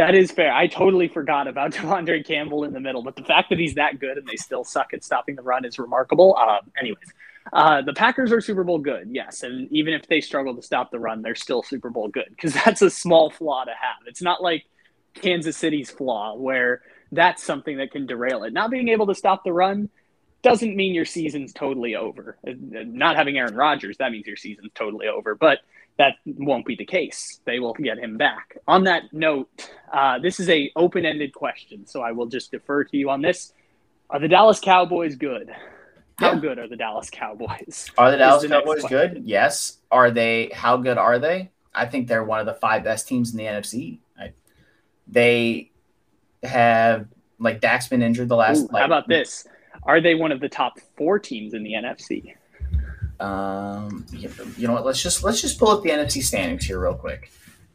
That is fair. I totally forgot about De'Vondre Campbell in the middle, but the fact that he's that good and they still suck at stopping the run is remarkable. Um, anyways, uh, the Packers are Super Bowl good, yes, and even if they struggle to stop the run, they're still Super Bowl good because that's a small flaw to have. It's not like Kansas City's flaw where that's something that can derail it. Not being able to stop the run doesn't mean your season's totally over. Not having Aaron Rodgers, that means your season's totally over. But that won't be the case. They will get him back. On that note, uh, this is a open-ended question, so I will just defer to you on this. Are the Dallas Cowboys good? How yeah. good are the Dallas Cowboys? Are the Dallas the Cowboys good? Yes. Are they? How good are they? I think they're one of the five best teams in the NFC. I, they have like Dak's been injured the last. Ooh, like, how about this? Are they one of the top four teams in the NFC? Um, you know what? Let's just let's just pull up the NFC standings here real quick.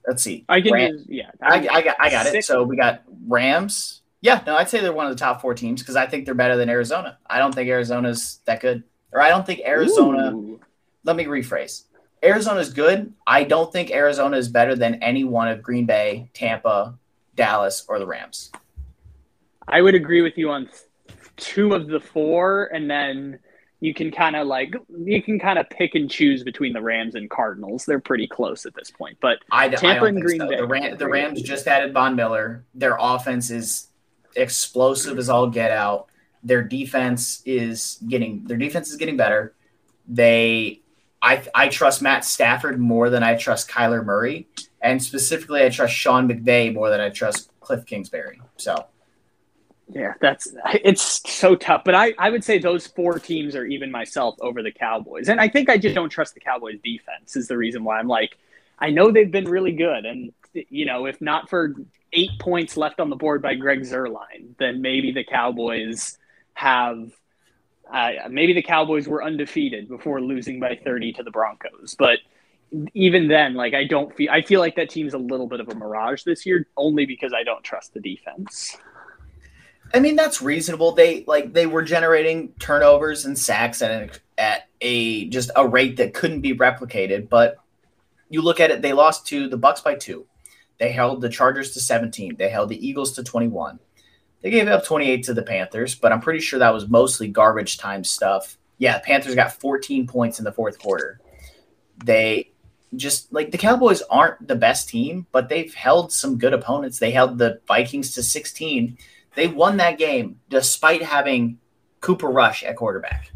Let's see. I can Ram- use, yeah. I, I, got I got it. So we got Rams. Yeah, no, I'd say they're one of the top four teams because I think they're better than Arizona. I don't think Arizona's that good, or I don't think Arizona. Ooh. Let me rephrase. Arizona's good. I don't think Arizona is better than any one of Green Bay, Tampa, Dallas, or the Rams. I would agree with you on two of the four, and then you can kind of like you can kind of pick and choose between the Rams and Cardinals. They're pretty close at this point, but I, Tampa I and Green so. Bay. The, Ram, the Rams just added Von Miller. Their offense is explosive as all get out. Their defense is getting their defense is getting better. They, I, I trust Matt Stafford more than I trust Kyler Murray, and specifically I trust Sean McVay more than I trust Cliff Kingsbury. So yeah, that's it's so tough. But I, I would say those four teams are even myself over the Cowboys. And I think I just don't trust the Cowboys defense is the reason why I'm like, I know they've been really good. And you know, if not for eight points left on the board by Greg Zuerlein, then maybe the Cowboys have uh, maybe the Cowboys were undefeated before losing by 30 to the Broncos. But even then, like I don't feel I feel like that team's a little bit of a mirage this year, only because I don't trust the defense. I mean, that's reasonable. They like they were generating turnovers and sacks at an, at a just a rate that couldn't be replicated. But you look at it, they lost to the Bucks by two. They held the Chargers to 17. They held the Eagles to 21. They gave up 28 to the Panthers, but I'm pretty sure that was mostly garbage time stuff. Yeah, Panthers got 14 points in the fourth quarter. They just like the Cowboys aren't the best team, but they've held some good opponents. They held the Vikings to 16 they won that game despite having Cooper Rush at quarterback.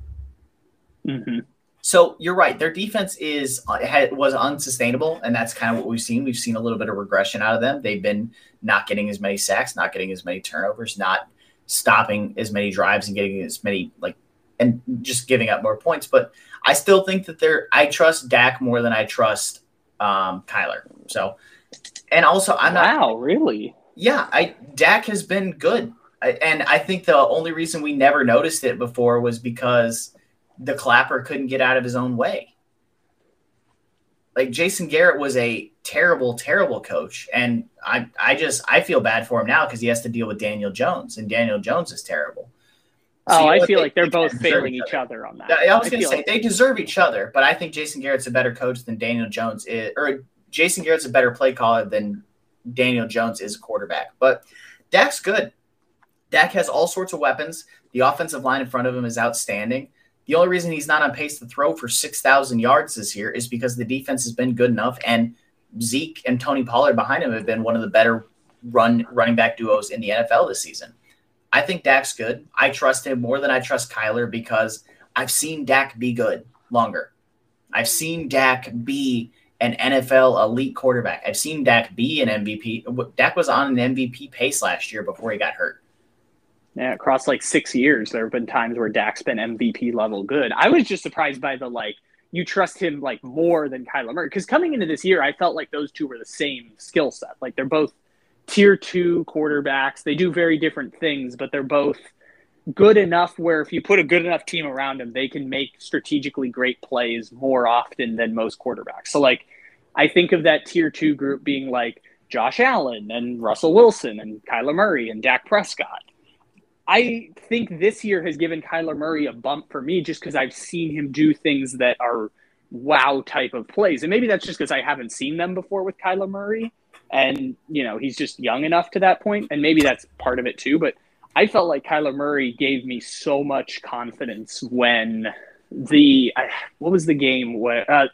Mm-hmm. So you're right. Their defense is was unsustainable, and that's kind of what we've seen. We've seen a little bit of regression out of them. They've been not getting as many sacks, not getting as many turnovers, not stopping as many drives, and getting as many like and just giving up more points. But I still think that they're. I trust Dak more than I trust um, Kyler. So, and also I'm not. Wow, really? Yeah, I Dak has been good, I, and I think the only reason we never noticed it before was because the clapper couldn't get out of his own way. Like Jason Garrett was a terrible, terrible coach, and I, I just I feel bad for him now because he has to deal with Daniel Jones, and Daniel Jones is terrible. So, oh, you know, I feel they, like they're both failing each other. on that. I was going to say like... they deserve each other, but I think Jason Garrett's a better coach than Daniel Jones is, or Jason Garrett's a better play caller than Daniel Jones is a quarterback. But Dak's good. Dak has all sorts of weapons. The offensive line in front of him is outstanding. The only reason he's not on pace to throw for 6,000 yards this year is because the defense has been good enough, and Zeke and Tony Pollard behind him have been one of the better run running back duos in the NFL this season. I think Dak's good. I trust him more than I trust Kyler because I've seen Dak be good longer. I've seen Dak be an NFL elite quarterback. I've seen Dak be an MVP. Dak was on an MVP pace last year before he got hurt. Yeah, across like six years, there have been times where Dak's been MVP level good. I was just surprised by the like you trust him like more than Kyler Murray because coming into this year, I felt like those two were the same skill set. Like they're both tier two quarterbacks. They do very different things, but they're both good enough where if you put a good enough team around them, they can make strategically great plays more often than most quarterbacks. So like I think of that tier two group being like Josh Allen and Russell Wilson and Kyler Murray and Dak Prescott. I think this year has given Kyler Murray a bump for me just because I've seen him do things that are wow type of plays. And maybe that's just because I haven't seen them before with Kyler Murray. And, you know, he's just young enough to that point, And maybe that's part of it too. But I felt like Kyler Murray gave me so much confidence when the, what was the game where, uh,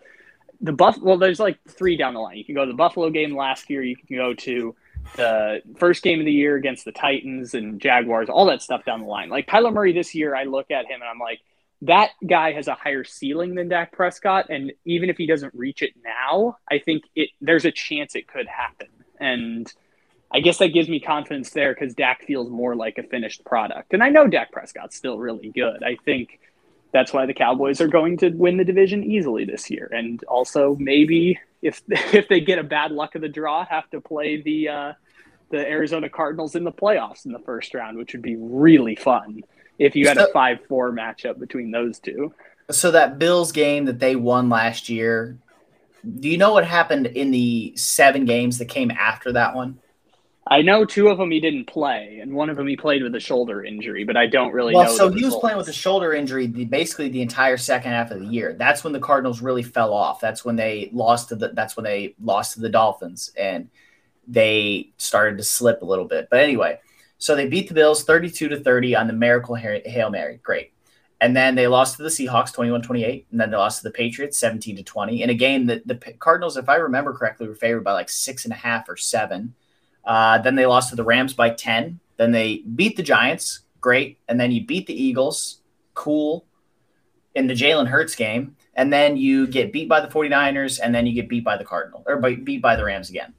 the buff well there's like three down the line. You can go to the buffalo game last year. You can go to the first game of the year against the titans and jaguars all that stuff down the line. Like kyler murray this year i look at him and i'm like that guy has a higher ceiling than Dak Prescott, and even if he doesn't reach it now, I think it there's a chance it could happen. And I guess that gives me confidence there because Dak feels more like a finished product. And I know Dak Prescott's still really good. I think that's why the Cowboys are going to win the division easily this year. And also maybe if if they get a bad luck of the draw, have to play the uh, the Arizona Cardinals in the playoffs in the first round, which would be really fun if you had a five four matchup between those two. So that Bills game that they won last year, do you know what happened in the seven games that came after that one? I know two of them he didn't play, and one of them he played with a shoulder injury, but I don't really well, know. So he results. was playing with a shoulder injury the, basically the entire second half of the year. That's when the Cardinals really fell off. That's when they lost to the. That's when they lost to the Dolphins, and they started to slip a little bit. But anyway, so they beat the Bills 32 to 30 on the miracle Hail Mary. Great. And then they lost to the Seahawks 21 28. And then they lost to the Patriots 17 to 20 in a game that the Cardinals, if I remember correctly, were favored by like six and a half or seven. Uh, then they lost to the Rams by 10. Then they beat the Giants. Great. And then you beat the Eagles. Cool. In the Jalen Hurts game. And then you get beat by the 49ers. And then you get beat by the Cardinal or by, beat by the Rams again.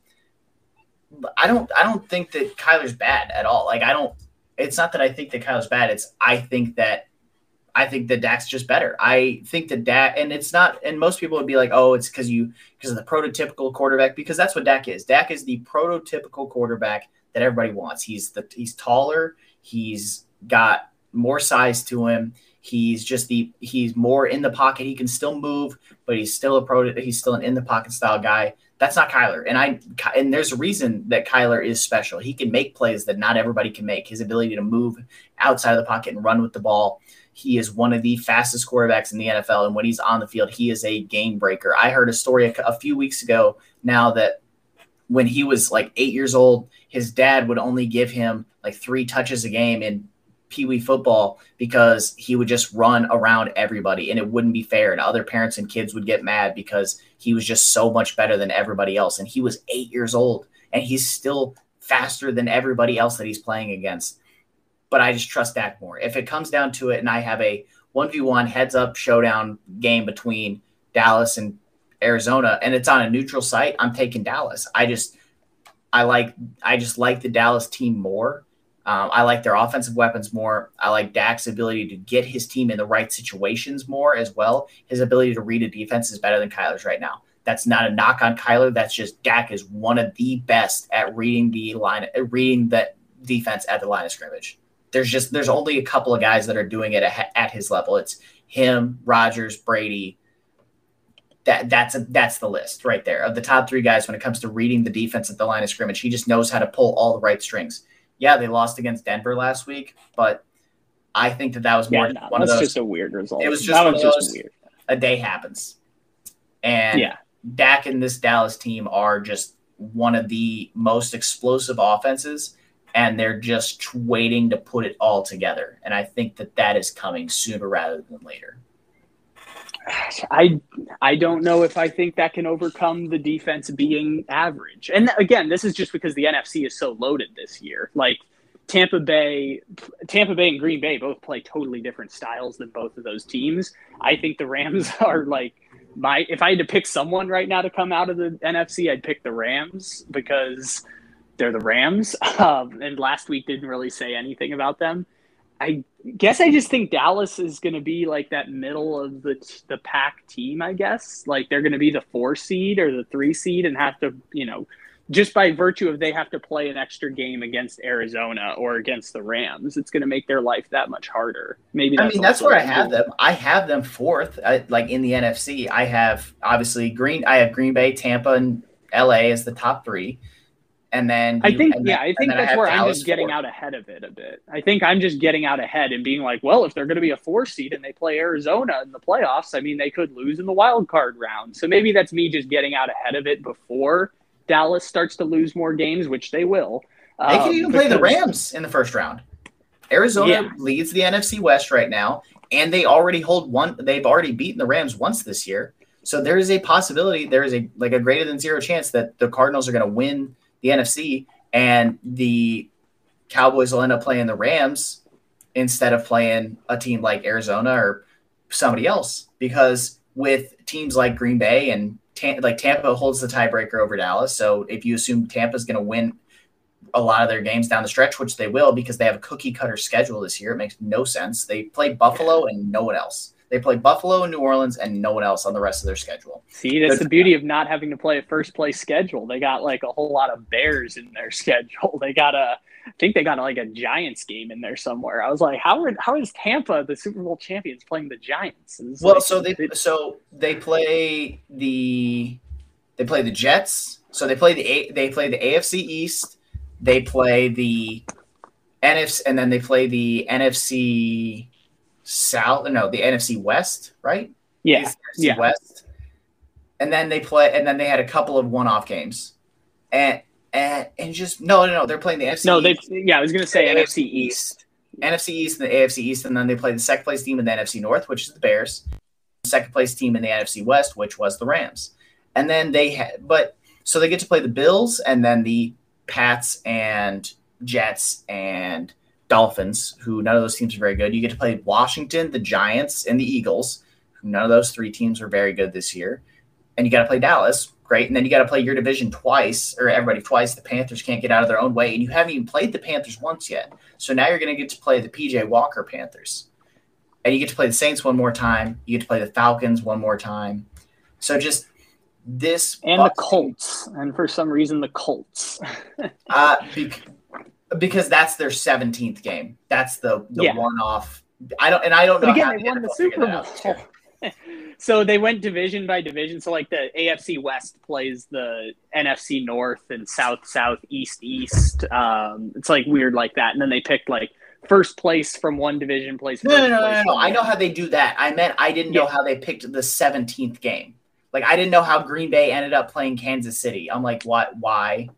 I don't I don't think that Kyler's bad at all. Like I don't it's not that I think that Kyler's bad. It's I think that I think that Dak's just better. I think that Dak and it's not and most people would be like, "Oh, it's cuz you because of the prototypical quarterback because that's what Dak is. Dak is the prototypical quarterback that everybody wants. He's the he's taller, he's got more size to him. He's just the he's more in the pocket. He can still move, but he's still a pro he's still an in the pocket style guy. That's not Kyler. And I and there's a reason that Kyler is special. He can make plays that not everybody can make. His ability to move outside of the pocket and run with the ball. He is one of the fastest quarterbacks in the NFL, and when he's on the field, he is a game breaker. I heard a story a, a few weeks ago now that when he was like eight years old, his dad would only give him like three touches a game in Pee Wee football because he would just run around everybody and it wouldn't be fair. And other parents and kids would get mad because he was just so much better than everybody else. And he was eight years old and he's still faster than everybody else that he's playing against. But I just trust Dak more. If it comes down to it and I have a 1v1 heads up showdown game between Dallas and Arizona and it's on a neutral site, I'm taking Dallas. I just, I like, I just like the Dallas team more um, I like their offensive weapons more. I like Dak's ability to get his team in the right situations more as well. His ability to read a defense is better than Kyler's right now. That's not a knock on Kyler. That's just Dak is one of the best at reading the line, reading the defense at the line of scrimmage. There's just there's only a couple of guys that are doing it at, at his level. It's him, Rodgers, Brady. That that's a that's the list right there of the top three guys when it comes to reading the defense at the line of scrimmage. He just knows how to pull all the right strings yeah, they lost against Denver last week, but I think that that was more yeah, no, one of those. just a weird result. It was just, was just weird. A day happens, and yeah, Dak and this Dallas team are just one of the most explosive offenses, and they're just waiting to put it all together. And I think that that is coming sooner rather than later. I I don't know if I think that can overcome the defense being average. And again, this is just because the NFC is so loaded this year. Like Tampa Bay, Tampa Bay and Green Bay both play totally different styles than both of those teams. I think the Rams are like my if I had to pick someone right now to come out of the NFC, I'd pick the Rams because they're the Rams. Um, and last week didn't really say anything about them. I guess I just think Dallas is going to be like that middle of the the pack team. I guess like they're going to be the four seed or the three seed and have to you know just by virtue of they have to play an extra game against Arizona or against the Rams, it's going to make their life that much harder. Maybe I mean that's where I have them. I have them fourth, I, like in the NFC. I have obviously Green. I have Green Bay, Tampa, and LA as the top three. And then I think, yeah, I think that's have where I'm just getting out ahead of it a bit. I think I'm just getting out ahead and being like, well, if they're going to be a four seed and they play Arizona in the playoffs, I mean, they could lose in the wild card round. So maybe that's me just getting out ahead of it before Dallas starts to lose more games, which they will. They can Um, even play the Rams in the first round. Arizona Yeah. leads the NFC West right now, and they already hold one. They've already beaten the Rams once this year, so there is a possibility. There is a like a greater than zero chance that the Cardinals are going to win the NFC, and the Cowboys will end up playing the Rams instead of playing a team like Arizona or somebody else. Because with teams like Green Bay and like Tampa holds the tiebreaker over Dallas, so if you assume Tampa's going to win a lot of their games down the stretch, which they will because they have a cookie cutter schedule this year. It makes no sense. They play Buffalo and no one else. They play Buffalo and New Orleans and no one else on the rest of their schedule. See, that's the beauty of not having to play a first place schedule. They got like a whole lot of Bears in their schedule. They got a, I think they got like a Giants game in there somewhere. I was like, how are how is Tampa, the Super Bowl champions, playing the Giants? Well, like- so they so they play the they play the Jets. So they play the A, they play the AFC East. They play the NFC, and then they play the NFC South. No, the NFC West, right? yeah, NFC yeah. West. And then they play, and then they had a couple of one-off games, and and and just no, no, no. They're playing the NFC. No, they yeah, I was gonna say NFC East. NFC East, and the AFC East, and then they play the second place team in the NFC North, which is the Bears. Second place team in the NFC West, which was the Rams, and then they had, but so they get to play the Bills, and then the Pats and Jets and Dolphins, who none of those teams are very good. You get to play Washington, the Giants, and the Eagles, who none of those three teams are very good this year. And you got to play Dallas, great. And then you got to play your division twice, or everybody twice. The Panthers can't get out of their own way, and you haven't even played the Panthers once yet. So now you're going to get to play the PJ Walker Panthers. And you get to play the Saints one more time. You get to play the Falcons one more time. So just this And the Bucs team- Colts. And for some reason the Colts. uh, because that's their 17th game. That's the, the Yeah. one off. I don't, and I don't know. But again, they won the NFL Super that out this Bowl. so they went division by division. So like the AFC West plays the NFC North and South, South, East, East. Um, it's like weird like that. And then they picked like first place from one division plays No, no, no, no, no. I know how they do that. I meant I didn't know how they picked the 17th game. Like I didn't know how Green Bay ended up playing Kansas City. I'm like, what? Why?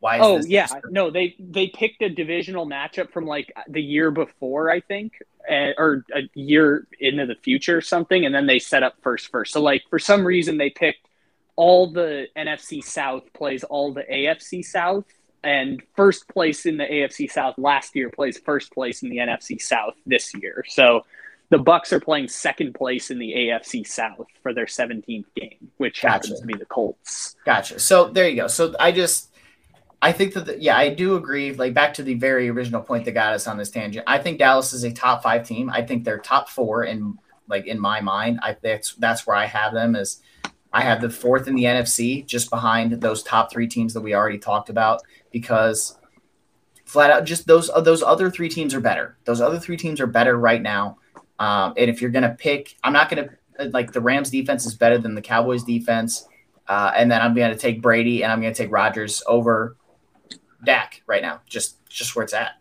Why? Is Oh yeah, no, they they picked a divisional matchup from like the year before, I think, uh, or a year into the future or something, and then they set up first first. So like for some reason they picked all the NFC South plays all the AFC South, and first place in the AFC South last year plays first place in the NFC South this year. So the Bucs are playing second place in the AFC South for their 17th game, which happens to be the Colts. Gotcha. So there you go. So I just, I think that, the, yeah, I do agree. Like back to the very original point that got us on this tangent. I think Dallas is a top five team. I think they're top four in like in my mind. I that's that's where I have them as I have the fourth in the NFC, just behind those top three teams that we already talked about because flat out just those those other three teams are better. Those other three teams are better right now. Um, and if you're gonna pick, I'm not gonna like the Rams defense is better than the Cowboys defense. Uh, and then I'm going to take Brady and I'm going to take Rodgers over Dak right now. Just just where it's at.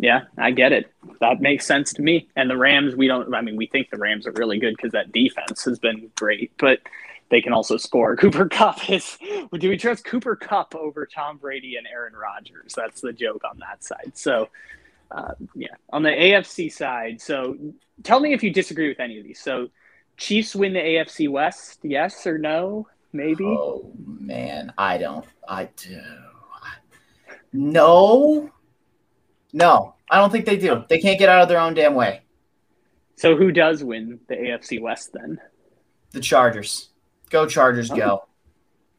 Yeah, I get it. That makes sense to me. And the Rams, we don't. I mean, we think the Rams are really good because that defense has been great, but they can also score. Cooper Kupp is. Do we trust Cooper Kupp over Tom Brady and Aaron Rodgers? That's the joke on that side. So, uh, yeah, on the AFC side. So, tell me if you disagree with any of these. So, Chiefs win the AFC West? Yes or no? Maybe. Oh man, I don't. I do. No, no, I don't think they do. They can't get out of their own damn way. So, who does win the AFC West then? The Chargers. Go Chargers, go.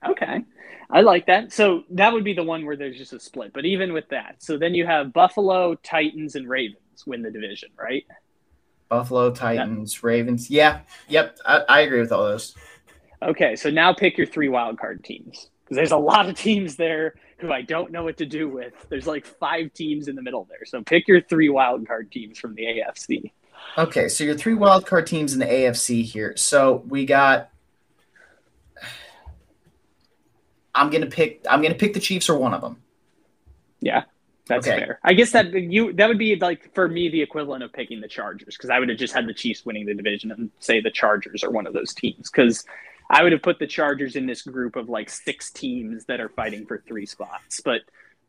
Oh. Okay. I like that. So that would be the one where there's just a split. But even with that, so then you have Buffalo, Titans, and Ravens win the division, right? Buffalo, Titans, Ravens. Yeah, yep, I, I agree with all those. Okay. So now pick your three wild card teams because there's a lot of teams there who I don't know what to do with. There's like five teams in the middle there. So pick your three wild card teams from the AFC. Okay, so your three wild card teams in the AFC here. So we got I'm gonna pick I'm gonna pick the Chiefs or one of them. Yeah. That's Okay. fair. I guess that you that would be like for me the equivalent of picking the Chargers because I would have just had the Chiefs winning the division and say the Chargers are one of those teams because I would have put the Chargers in this group of like six teams that are fighting for three spots. But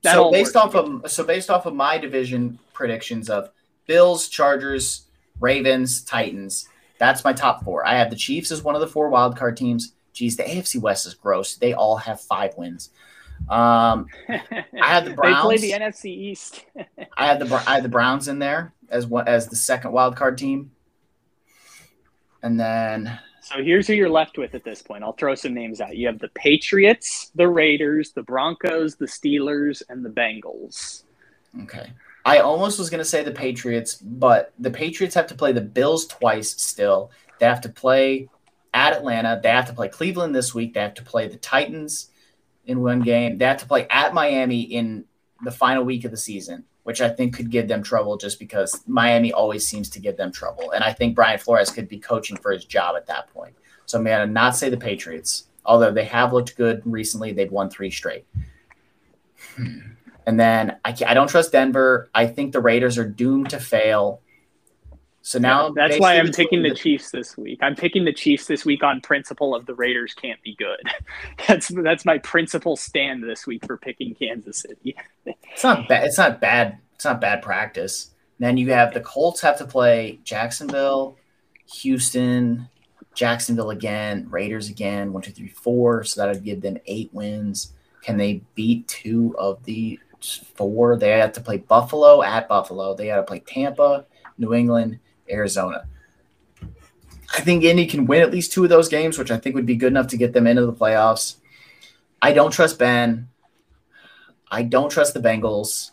that so based off of so based off of my division predictions of Bills, Chargers, Ravens, Titans, that's my top four. I have the Chiefs as one of the four wild card teams. Geez, the AFC West is gross. They all have five wins. Um, I had the Browns. they play the NFC East. I had the I had the Browns in there as what as the second wild card team, and then So here's who you're left with at this point. I'll throw some names out. You have the Patriots, the Raiders, the Broncos, the Steelers, and the Bengals. Okay. I almost was going to say the Patriots, but the Patriots have to play the Bills twice still. They have to play at Atlanta. They have to play Cleveland this week. They have to play the Titans in one game. They have to play at Miami in the final week of the season, which I think could give them trouble just because Miami always seems to give them trouble. And I think Brian Flores could be coaching for his job at that point. So I'm going to not say the Patriots, although they have looked good recently. They've won three straight. Hmm. And then I, I don't trust Denver. I think the Raiders are doomed to fail. So now that's why I'm picking the Chiefs this week. I'm picking the Chiefs this week on principle of the Raiders can't be good. That's that's my principal stand this week for picking Kansas City. It's not bad. It's not bad. It's not bad practice. Then you have the Colts have to play Jacksonville, Houston, Jacksonville again, Raiders again. One, two, three, four. So that would give them eight wins. Can they beat two of the four? They have to play Buffalo at Buffalo. They got to play Tampa, New England, Arizona. I think Indy can win at least two of those games, which I think would be good enough to get them into the playoffs. I don't trust Ben. I don't trust the Bengals.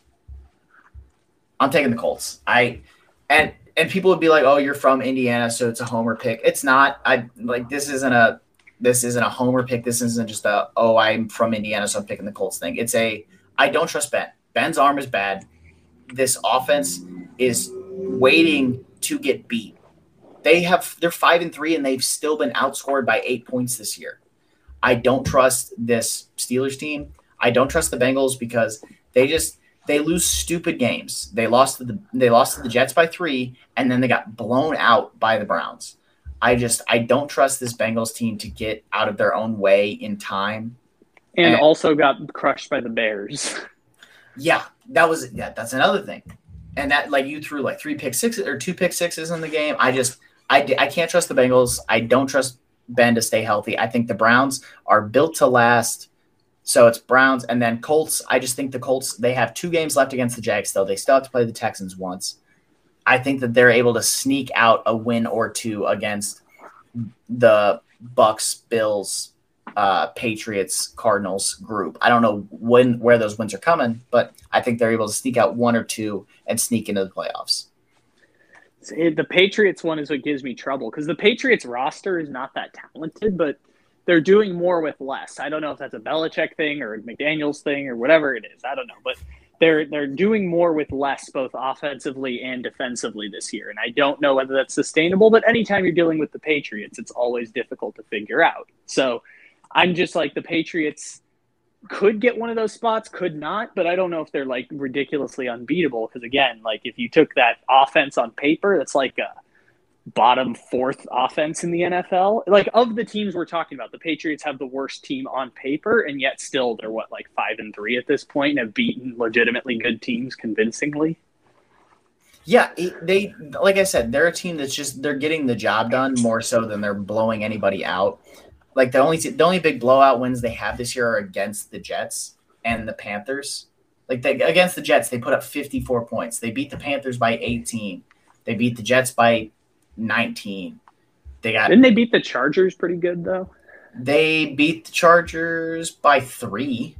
I'm taking the Colts. I and and people would be like, "Oh, you're from Indiana, so it's a homer pick." It's not. I like this isn't a this isn't a homer pick. This isn't just a oh, I'm from Indiana, so I'm picking the Colts thing. It's a I don't trust Ben. Ben's arm is bad. This offense is waiting to get beat. They have they're five and three, and they've still been outscored by eight points this year. I don't trust this Steelers team. I don't trust the Bengals because they just they lose stupid games. They lost to the they lost to the Jets by three, and then they got blown out by the Browns. I just I don't trust this Bengals team to get out of their own way in time. And And- also got crushed by the Bears. Yeah, that was yeah, that's another thing. And that like you threw like three pick sixes or two pick sixes in the game. I just I I can't trust the Bengals. I don't trust Ben to stay healthy. I think the Browns are built to last. So it's Browns and then Colts. I just think the Colts they have two games left against the Jags though. They still have to play the Texans once. I think that they're able to sneak out a win or two against the Bucs, Bills, uh, Patriots, Cardinals group. I don't know when where those wins are coming, but I think they're able to sneak out one or two and sneak into the playoffs. The Patriots one is what gives me trouble because the Patriots roster is not that talented, but they're doing more with less. I don't know if that's a Belichick thing or McDaniels thing or whatever it is. I don't know, but they're they're doing more with less, both offensively and defensively this year. And I don't know whether that's sustainable. But anytime you're dealing with the Patriots, it's always difficult to figure out. So I'm just like the Patriots could get one of those spots, could not, but I don't know if they're like ridiculously unbeatable. Because again, like if you took that offense on paper, that's like a bottom fourth offense in the NFL. Like of the teams we're talking about, the Patriots have the worst team on paper, and yet still they're what like five and three at this point and have beaten legitimately good teams convincingly. Yeah, they like I said, they're a team that's just they're getting the job done more so than they're blowing anybody out. Like the only the only big blowout wins they have this year are against the Jets and the Panthers. Like they, against the Jets, they put up 54 points. They beat the Panthers by 18. They beat the Jets by 19. They got Didn't they beat the Chargers pretty good though? they beat the Chargers by 3.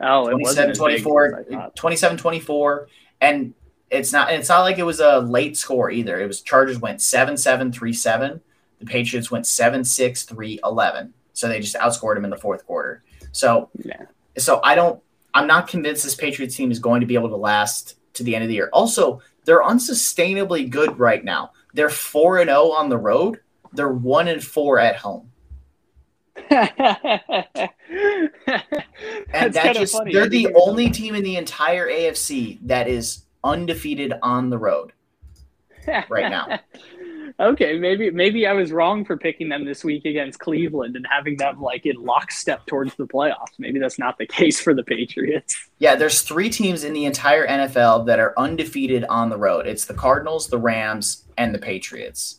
Oh, it 27 wasn't as 24 as I thought. 27 24 and it's not it's not like it was a late score either it was chargers went 7 7 3 7 the patriots went 7 6 3 11 so they just outscored them in the fourth quarter So, Yeah. so I don't. I'm not convinced this Patriots team is going to be able to last to the end of the year. Also, they're unsustainably good right now. They're four and zero on the road. They're one and four at home, and That's that just funny. they're the only team in the entire AFC that is undefeated on the road. right now. Okay, maybe maybe I was wrong for picking them this week against Cleveland and having them like in lockstep towards the playoffs. Maybe that's not the case for the Patriots. Yeah, there's three teams in the entire NFL that are undefeated on the road. It's the Cardinals, the Rams, and the Patriots.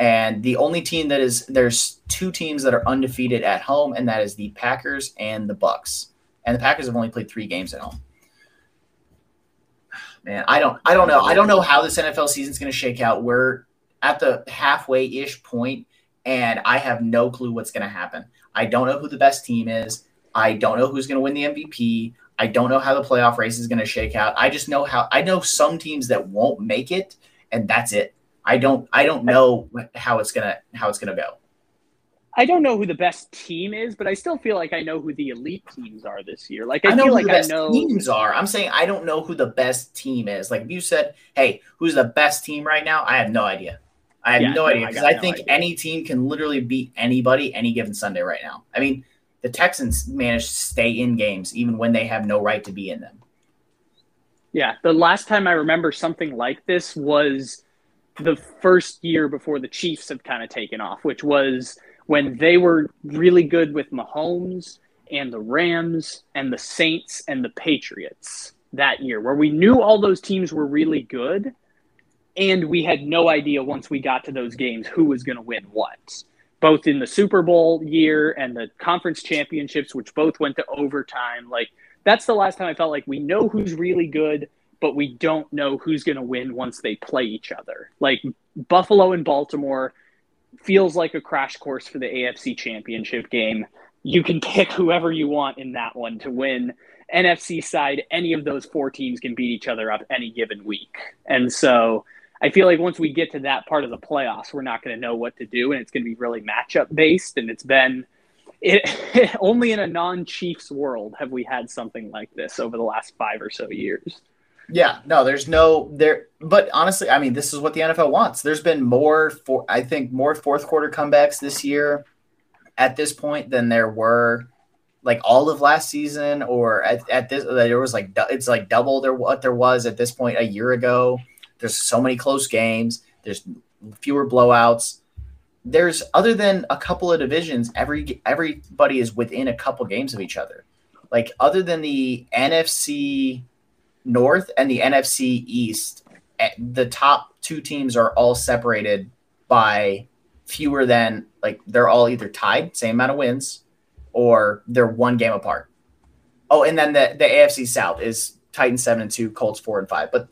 And the only team that is there's two teams that are undefeated at home, and that is the Packers and the Bucs. And the Packers have only played three games at home. Man, I don't I don't know. I don't know how this NFL season is going to shake out. We're at the halfway-ish point, and I have no clue what's going to happen. I don't know who the best team is. I don't know who's going to win the MVP. I don't know how the playoff race is going to shake out. I just know how I know some teams that won't make it, and that's it. I don't I don't know how it's gonna how it's gonna go. I don't know who the best team is, but I still feel like I know who the elite teams are this year. Like I, I know feel who like the I know teams are. I'm saying I don't know who the best team is. Like if you said, "Hey, who's the best team right now?" I have no idea. I have Yeah, no idea because I, think idea. any team can literally beat anybody any given Sunday right now. I mean, the Texans managed to stay in games even when they have no right to be in them. Yeah, the last time I remember something like this was the first year before the Chiefs have kind of taken off, which was when they were really good with Mahomes and the Rams and the Saints and the Patriots that year, where we knew all those teams were really good. And we had no idea once we got to those games who was going to win what, both in the Super Bowl year and the conference championships, which both went to overtime. Like, that's the last time I felt like we know who's really good, but we don't know who's going to win once they play each other. Like Buffalo and Baltimore feels like a crash course for the AFC championship game. You can pick whoever you want in that one to win. NFC side, any of those four teams can beat each other up any given week. And so I feel like once we get to that part of the playoffs, we're not going to know what to do, and it's going to be really matchup based. And it's been it, only in a non-Chiefs world have we had something like this over the last five or so years. Yeah, no, there's no there. But honestly, I mean, this is what the NFL wants. There's been more for I think more fourth quarter comebacks this year at this point than there were like all of last season or at, at this there was like it's like double there what there was at this point a year ago. There's so many close games. There's fewer blowouts. There's other than a couple of divisions, every everybody is within a couple games of each other. Like other than the NFC North and the NFC East, eh, the top two teams are all separated by fewer than like they're all either tied, same amount of wins, or they're one game apart. Oh, and then the the AFC South is Titans seven and two, Colts four and five. But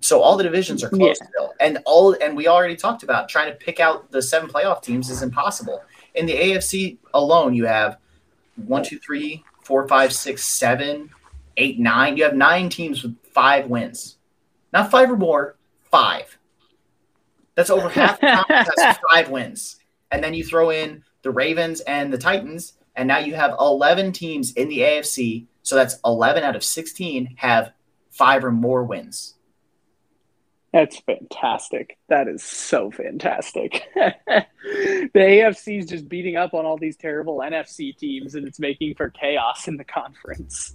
so all the divisions are close Yeah. still, and all and we already talked about trying to pick out the seven playoff teams is impossible. In the AFC alone, you have one, two, three, four, five, six, seven, eight, nine. You have nine teams with five wins, not five or more, five. That's over half the conference has five wins, and then you throw in the Ravens and the Titans, and now you have eleven teams in the AFC. So that's eleven out of sixteen have five or more wins. That's fantastic. That is so fantastic. the AFC is just beating up on all these terrible NFC teams, and it's making for chaos in the conference.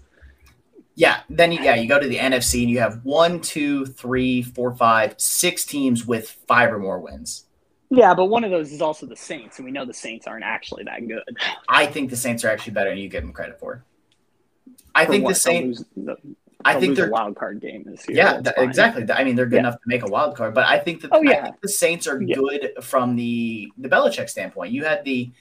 Yeah, then you, yeah, you go to the NFC and you have one, two, three, four, five, six teams with five or more wins. Yeah, but one of those is also the Saints, and we know the Saints aren't actually that good. I think the Saints are actually better and you give them credit for. I For think what, the Saints. I think they're a wild card game this year. yeah, th- exactly. I mean, they're good Yeah. enough to make a wild card, but I think that Oh, I yeah. think the Saints are Yeah. good from the the Belichick standpoint. You had the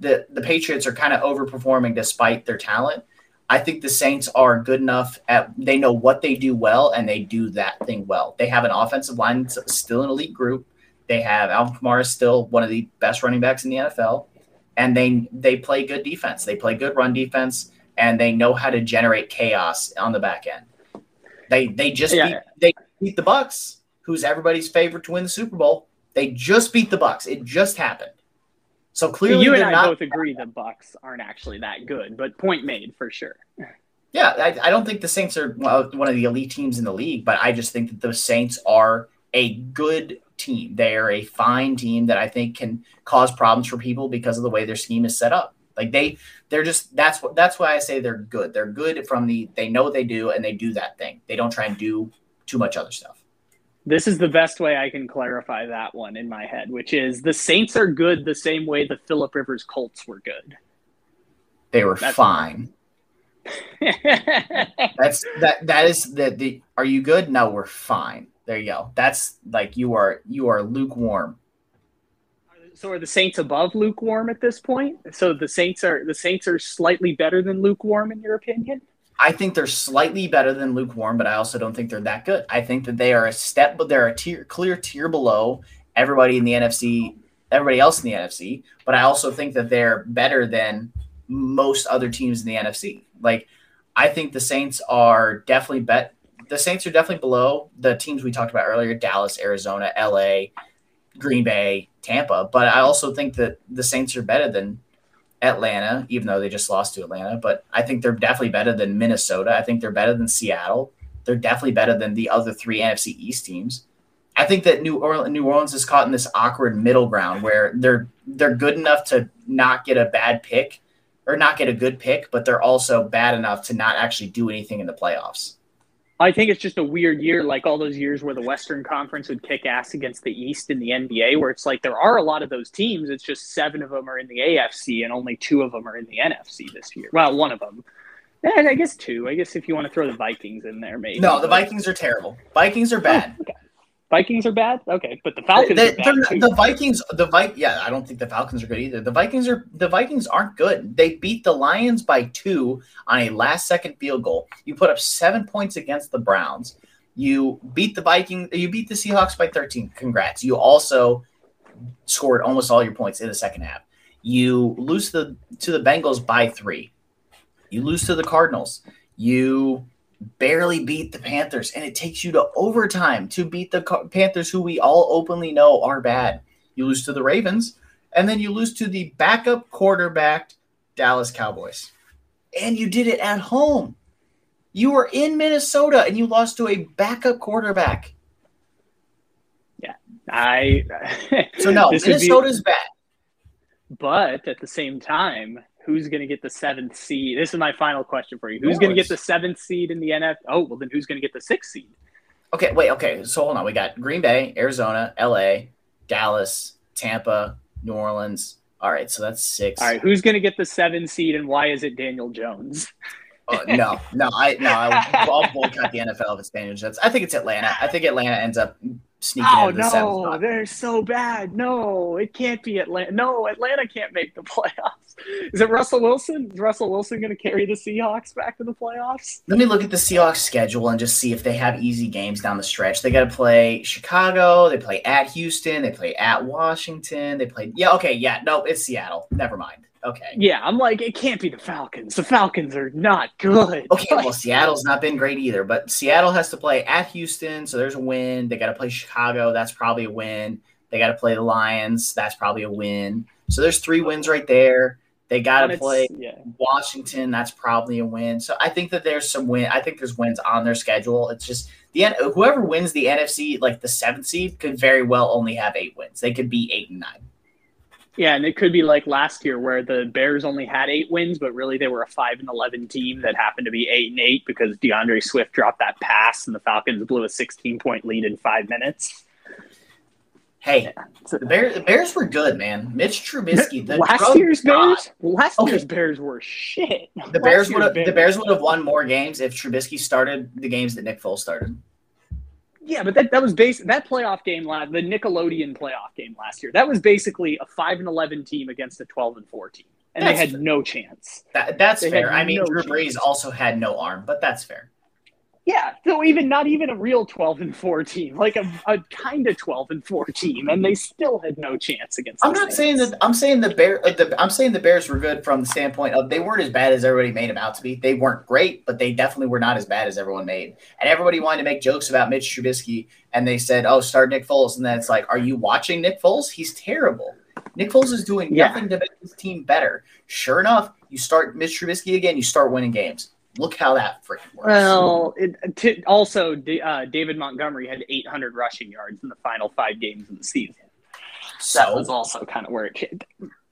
the the Patriots are kind of overperforming despite their talent. I think the Saints are good enough at they know what they do well and they do that thing well. They have an offensive line that's still an elite group. They have Alvin Kamara is still one of the best running backs in the NFL, and they they play good defense. They play good run defense, and they know how to generate chaos on the back end. They they just Yeah. beat, they beat the Bucs, who's everybody's favorite to win the Super Bowl. They just beat the Bucs. It just happened. So clearly, you and I both agree the Bucs aren't actually that good, but point made for sure. Yeah, I, I don't think the Saints are one of the elite teams in the league, but I just think that the Saints are a good team. They are a fine team that I think can cause problems for people because of the way their scheme is set up. Like they, they're just that's what that's why I say they're good. They're good from the they know what they do and they do that thing. They don't try and do too much other stuff. This is the best way I can clarify that one in my head, which is the Saints are good the same way the Philip Rivers Colts were good. They were That's- fine. That's that that is the the are you good? No, we're fine. There you go. That's like you are you are lukewarm. So are the Saints above lukewarm at this point? So the Saints are the Saints are slightly better than lukewarm in your opinion? I think they're slightly better than lukewarm, but I also don't think they're that good. I think that they are a step, but they're a tier, clear tier below everybody in the NFC, everybody else in the NFC. But I also think that they're better than most other teams in the NFC. Like, I think the Saints are definitely bet. The Saints are definitely below the teams we talked about earlier: Dallas, Arizona, LA, Green Bay, Tampa. But I also think that the Saints are better than Atlanta, even though they just lost to Atlanta. But I think they're definitely better than Minnesota. I think they're better than Seattle. They're definitely better than the other three NFC East teams. I think that New Orleans, New Orleans is caught in this awkward middle ground where they're they're good enough to not get a bad pick or not get a good pick, but they're also bad enough to not actually do anything in the playoffs. I think it's just a weird year, like all those years where the Western Conference would kick ass against the East in the NBA, where it's like there are a lot of those teams. It's just seven of them are in the AFC and only two of them are in the NFC this year. Well, one of them. Yeah, I guess two. I guess if you want to throw the Vikings in there, maybe. No, the Vikings are terrible. Vikings are bad. Oh, okay. Vikings are bad. Okay, but the Falcons They- are bad too. the Vikings, the Vi- yeah, I don't think the Falcons are good either. The Vikings are the Vikings aren't good. They beat the Lions by two on a last second field goal. You put up seven points against the Browns. You beat the Vikings. You beat the Seahawks by thirteen. Congrats. You also scored almost all your points in the second half. You lose the to the Bengals by three. You lose to the Cardinals. You barely beat the Panthers, and it takes you to overtime to beat the Panthers, who we all openly know are bad. You lose to the Ravens, and then you lose to the backup quarterbacked Dallas Cowboys. And you did it at home. You were in Minnesota and you lost to a backup quarterback. Yeah. I So no, would be- Minnesota's bad. But at the same time, who's going to get the seventh seed? This is my final question for you. Who's going to get the seventh seed in the NFL? Oh, well, then who's going to get the sixth seed? Okay, wait, okay. So hold on. We got Green Bay, Arizona, LA, Dallas, Tampa, New Orleans. All right, so that's six. All right, who's going to get the seven seed, and why is it Daniel Jones? Uh, no, no, I no, I, will boycott the NFL if it's Daniel Jones. I think it's Atlanta. I think Atlanta ends up sneaking Oh the no, they're so bad. No, it can't be Atlanta. No, Atlanta can't make the playoffs. Is it Russell Wilson? Is Russell Wilson going to carry the Seahawks back to the playoffs? Let me look at the Seahawks schedule and just see if they have easy games down the stretch. They got to play Chicago. They play at Houston. They play at Washington. They play. Yeah, okay, yeah, no, it's Seattle. Never mind. Okay. Yeah, I'm like, it can't be the Falcons. The Falcons are not good. Okay, Like, well, Seattle's not been great either, but Seattle has to play at Houston, so there's a win. They got to play Chicago, that's probably a win. They got to play the Lions, that's probably a win. So there's three wins right there. They got to play Yeah. Washington, that's probably a win. So I think that there's some win. I think there's wins on their schedule. It's just the whoever wins the NFC, like the seventh seed, could very well only have eight wins. They could be eight and nine. Yeah, and it could be like last year where the Bears only had eight wins, but really they were a five and eleven team that happened to be eight and eight because D'Andre Swift dropped that pass and the Falcons blew a sixteen point lead in five minutes. Hey, So- the Bears, the Bears were good, man. Mitch Trubisky, the last year's god. Bears, last Okay. year's Bears were shit. The Last Bears would have the Bears would have won more games if Trubisky started the games that Nick Foles started. Yeah, but that, that was base that playoff game last the Nickelodeon playoff game last year. That was basically a five and eleven team against a twelve and four team, and That's they had no chance. That, that's They fair. I mean, no Drew chance. Brees also had no arm, but that's fair. Yeah, so even not even a real twelve and four team, like a, a kind of twelve and four team, and they still had no chance against. I'm not saying that. I'm saying the bear. uh, The, I'm saying the Bears were good from the standpoint of they weren't as bad as everybody made them out to be. They weren't great, but they definitely were not as bad as everyone made. And everybody wanted to make jokes about Mitch Trubisky, and they said, "Oh, start Nick Foles," and then it's like, "Are you watching Nick Foles? He's terrible." Nick Foles is doing Yeah. nothing to make his team better. Sure enough, you start Mitch Trubisky again, you start winning games. Look how that freaking works. Well, it, t- also D- uh, David Montgomery had 800 rushing yards in the final five games of the season. That was also kind of where it.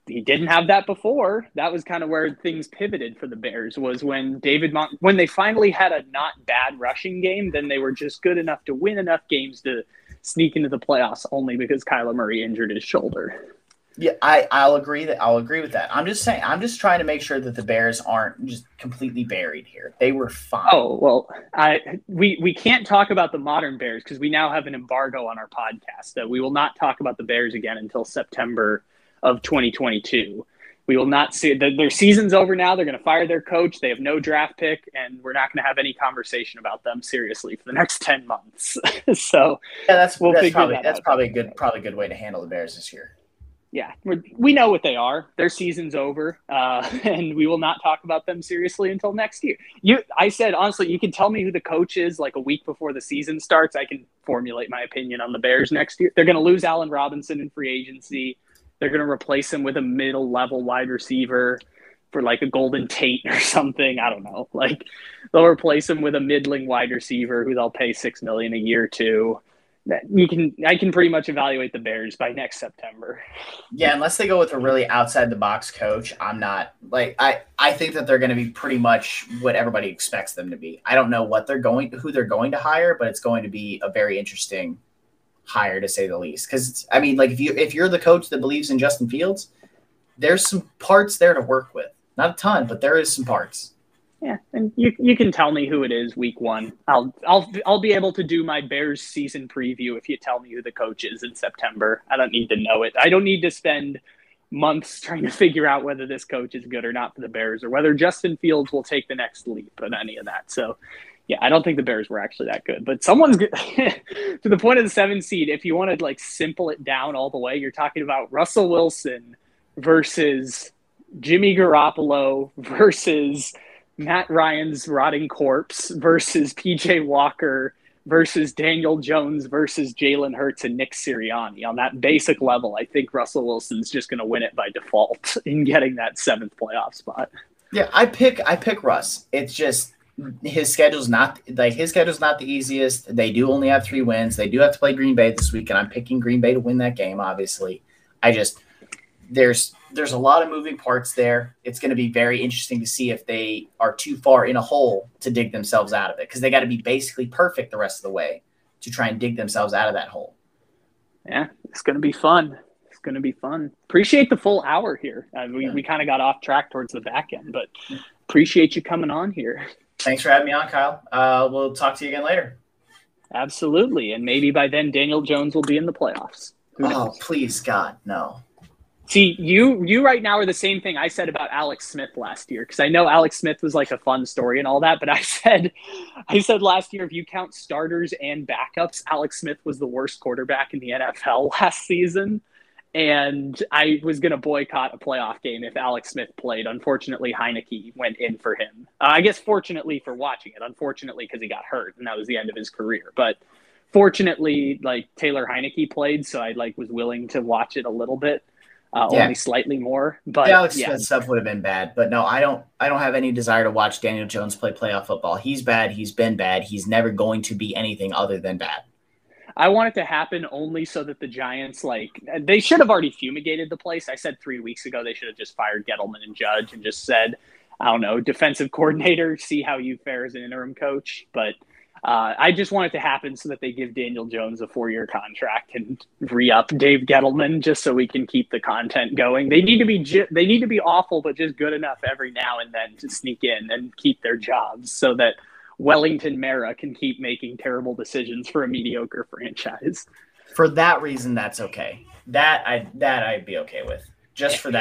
He didn't have that before. That was kind of where things pivoted for the Bears. Was when David Mont- when they finally had a not bad rushing game, then they were just good enough to win enough games to sneak into the playoffs. Only because Kyler Murray injured his shoulder. Yeah, I I'll agree that I'll agree with that. I'm just saying I'm just trying to make sure that the Bears aren't just completely buried here. They were fine. Oh well, I we we can't talk about the modern Bears because we now have an embargo on our podcast. That we will not talk about the Bears again until September of 2022. We will not see the, their season's over now. They're going to fire their coach. They have no draft pick, and we're not going to have any conversation about them seriously for the next 10 months. so yeah, that's we'll that's figure probably that that's out. probably a good probably a good way to handle the Bears this year. Yeah, we know what they are. Their season's over, uh, and we will not talk about them seriously until next year. You, I said honestly, you can tell me who the coach is like a week before the season starts. I can formulate my opinion on the Bears next year. They're going to lose Allen Robinson in free agency. They're going to replace him with a middle level wide receiver for like a Golden Tate or something. I don't know. Like they'll replace him with a middling wide receiver who they'll pay six million a year to. That you can, I can pretty much evaluate the Bears by next September. Yeah, unless they go with a really outside the box coach, I'm not like I I think that they're going to be pretty much what everybody expects them to be. I don't know what they're going who they're going to hire, but it's going to be a very interesting hire to say the least. Cuz I mean, like if you if you're the coach that believes in Justin Fields, there's some parts there to work with. Not a ton, but there is some parts. Yeah, and you you can tell me who it is week one. I'll I'll I'll be able to do my Bears season preview if you tell me who the coach is in September. I don't need to know it. I don't need to spend months trying to figure out whether this coach is good or not for the Bears or whether Justin Fields will take the next leap and any of that. So yeah, I don't think the Bears were actually that good, but someone's good. to the point of the seven seed. If you want to like simple it down all the way, you're talking about Russell Wilson versus Jimmy Garoppolo versus Matt Ryan's rotting corpse versus PJ Walker versus Daniel Jones versus Jalen Hurts and Nick Sirianni. On that basic level, I think Russell Wilson's just going to win it by default in getting that seventh playoff spot. Yeah, I pick I pick Russ. It's just his schedule's not like his schedule's not the easiest. They do only have three wins. They do have to play Green Bay this week, and I'm picking Green Bay to win that game. Obviously, I just there's there's a lot of moving parts there. It's going to be very interesting to see if they are too far in a hole to dig themselves out of it because they got to be basically perfect the rest of the way to try and dig themselves out of that hole. Yeah, it's going to be fun. It's going to be fun. Appreciate the full hour here. Uh, we we kind of got off track towards the back end, but appreciate you coming on here. Thanks for having me on, Kyle. Uh, we'll talk to you again later. Absolutely, and maybe by then Daniel Jones will be in the playoffs. Oh, please, God, no. See, you you right now are the same thing I said about Alex Smith last year because I know Alex Smith was like a fun story and all that, but I said I said last year if you count starters and backups, Alex Smith was the worst quarterback in the NFL last season. And I was going to boycott a playoff game if Alex Smith played. Unfortunately, Heinicke went in for him. Uh, I guess fortunately for watching it. Unfortunately, because he got hurt and that was the end of his career. But fortunately, like Taylor Heinicke played, so I like was willing to watch it a little bit uh, Yeah. only slightly more. But Alex yeah, Smith stuff would have been bad, but no, I don't. I don't have any desire to watch Daniel Jones play playoff football. He's bad. He's been bad. He's never going to be anything other than bad. I want it to happen only so that the Giants like they should have already fumigated the place. I said three weeks ago they should have just fired Gettleman and Judge and just said, I don't know, defensive coordinator, see how you fare as an interim coach. But uh, I just want it to happen so that they give Daniel Jones a four-year contract and re-up Dave Gettleman just so we can keep the content going. They need to be ju- they need to be awful, but just good enough every now and then to sneak in and keep their jobs so that Wellington Mara can keep making terrible decisions for a mediocre franchise. For that reason, that's okay. That I that I'd be okay with. Just for that.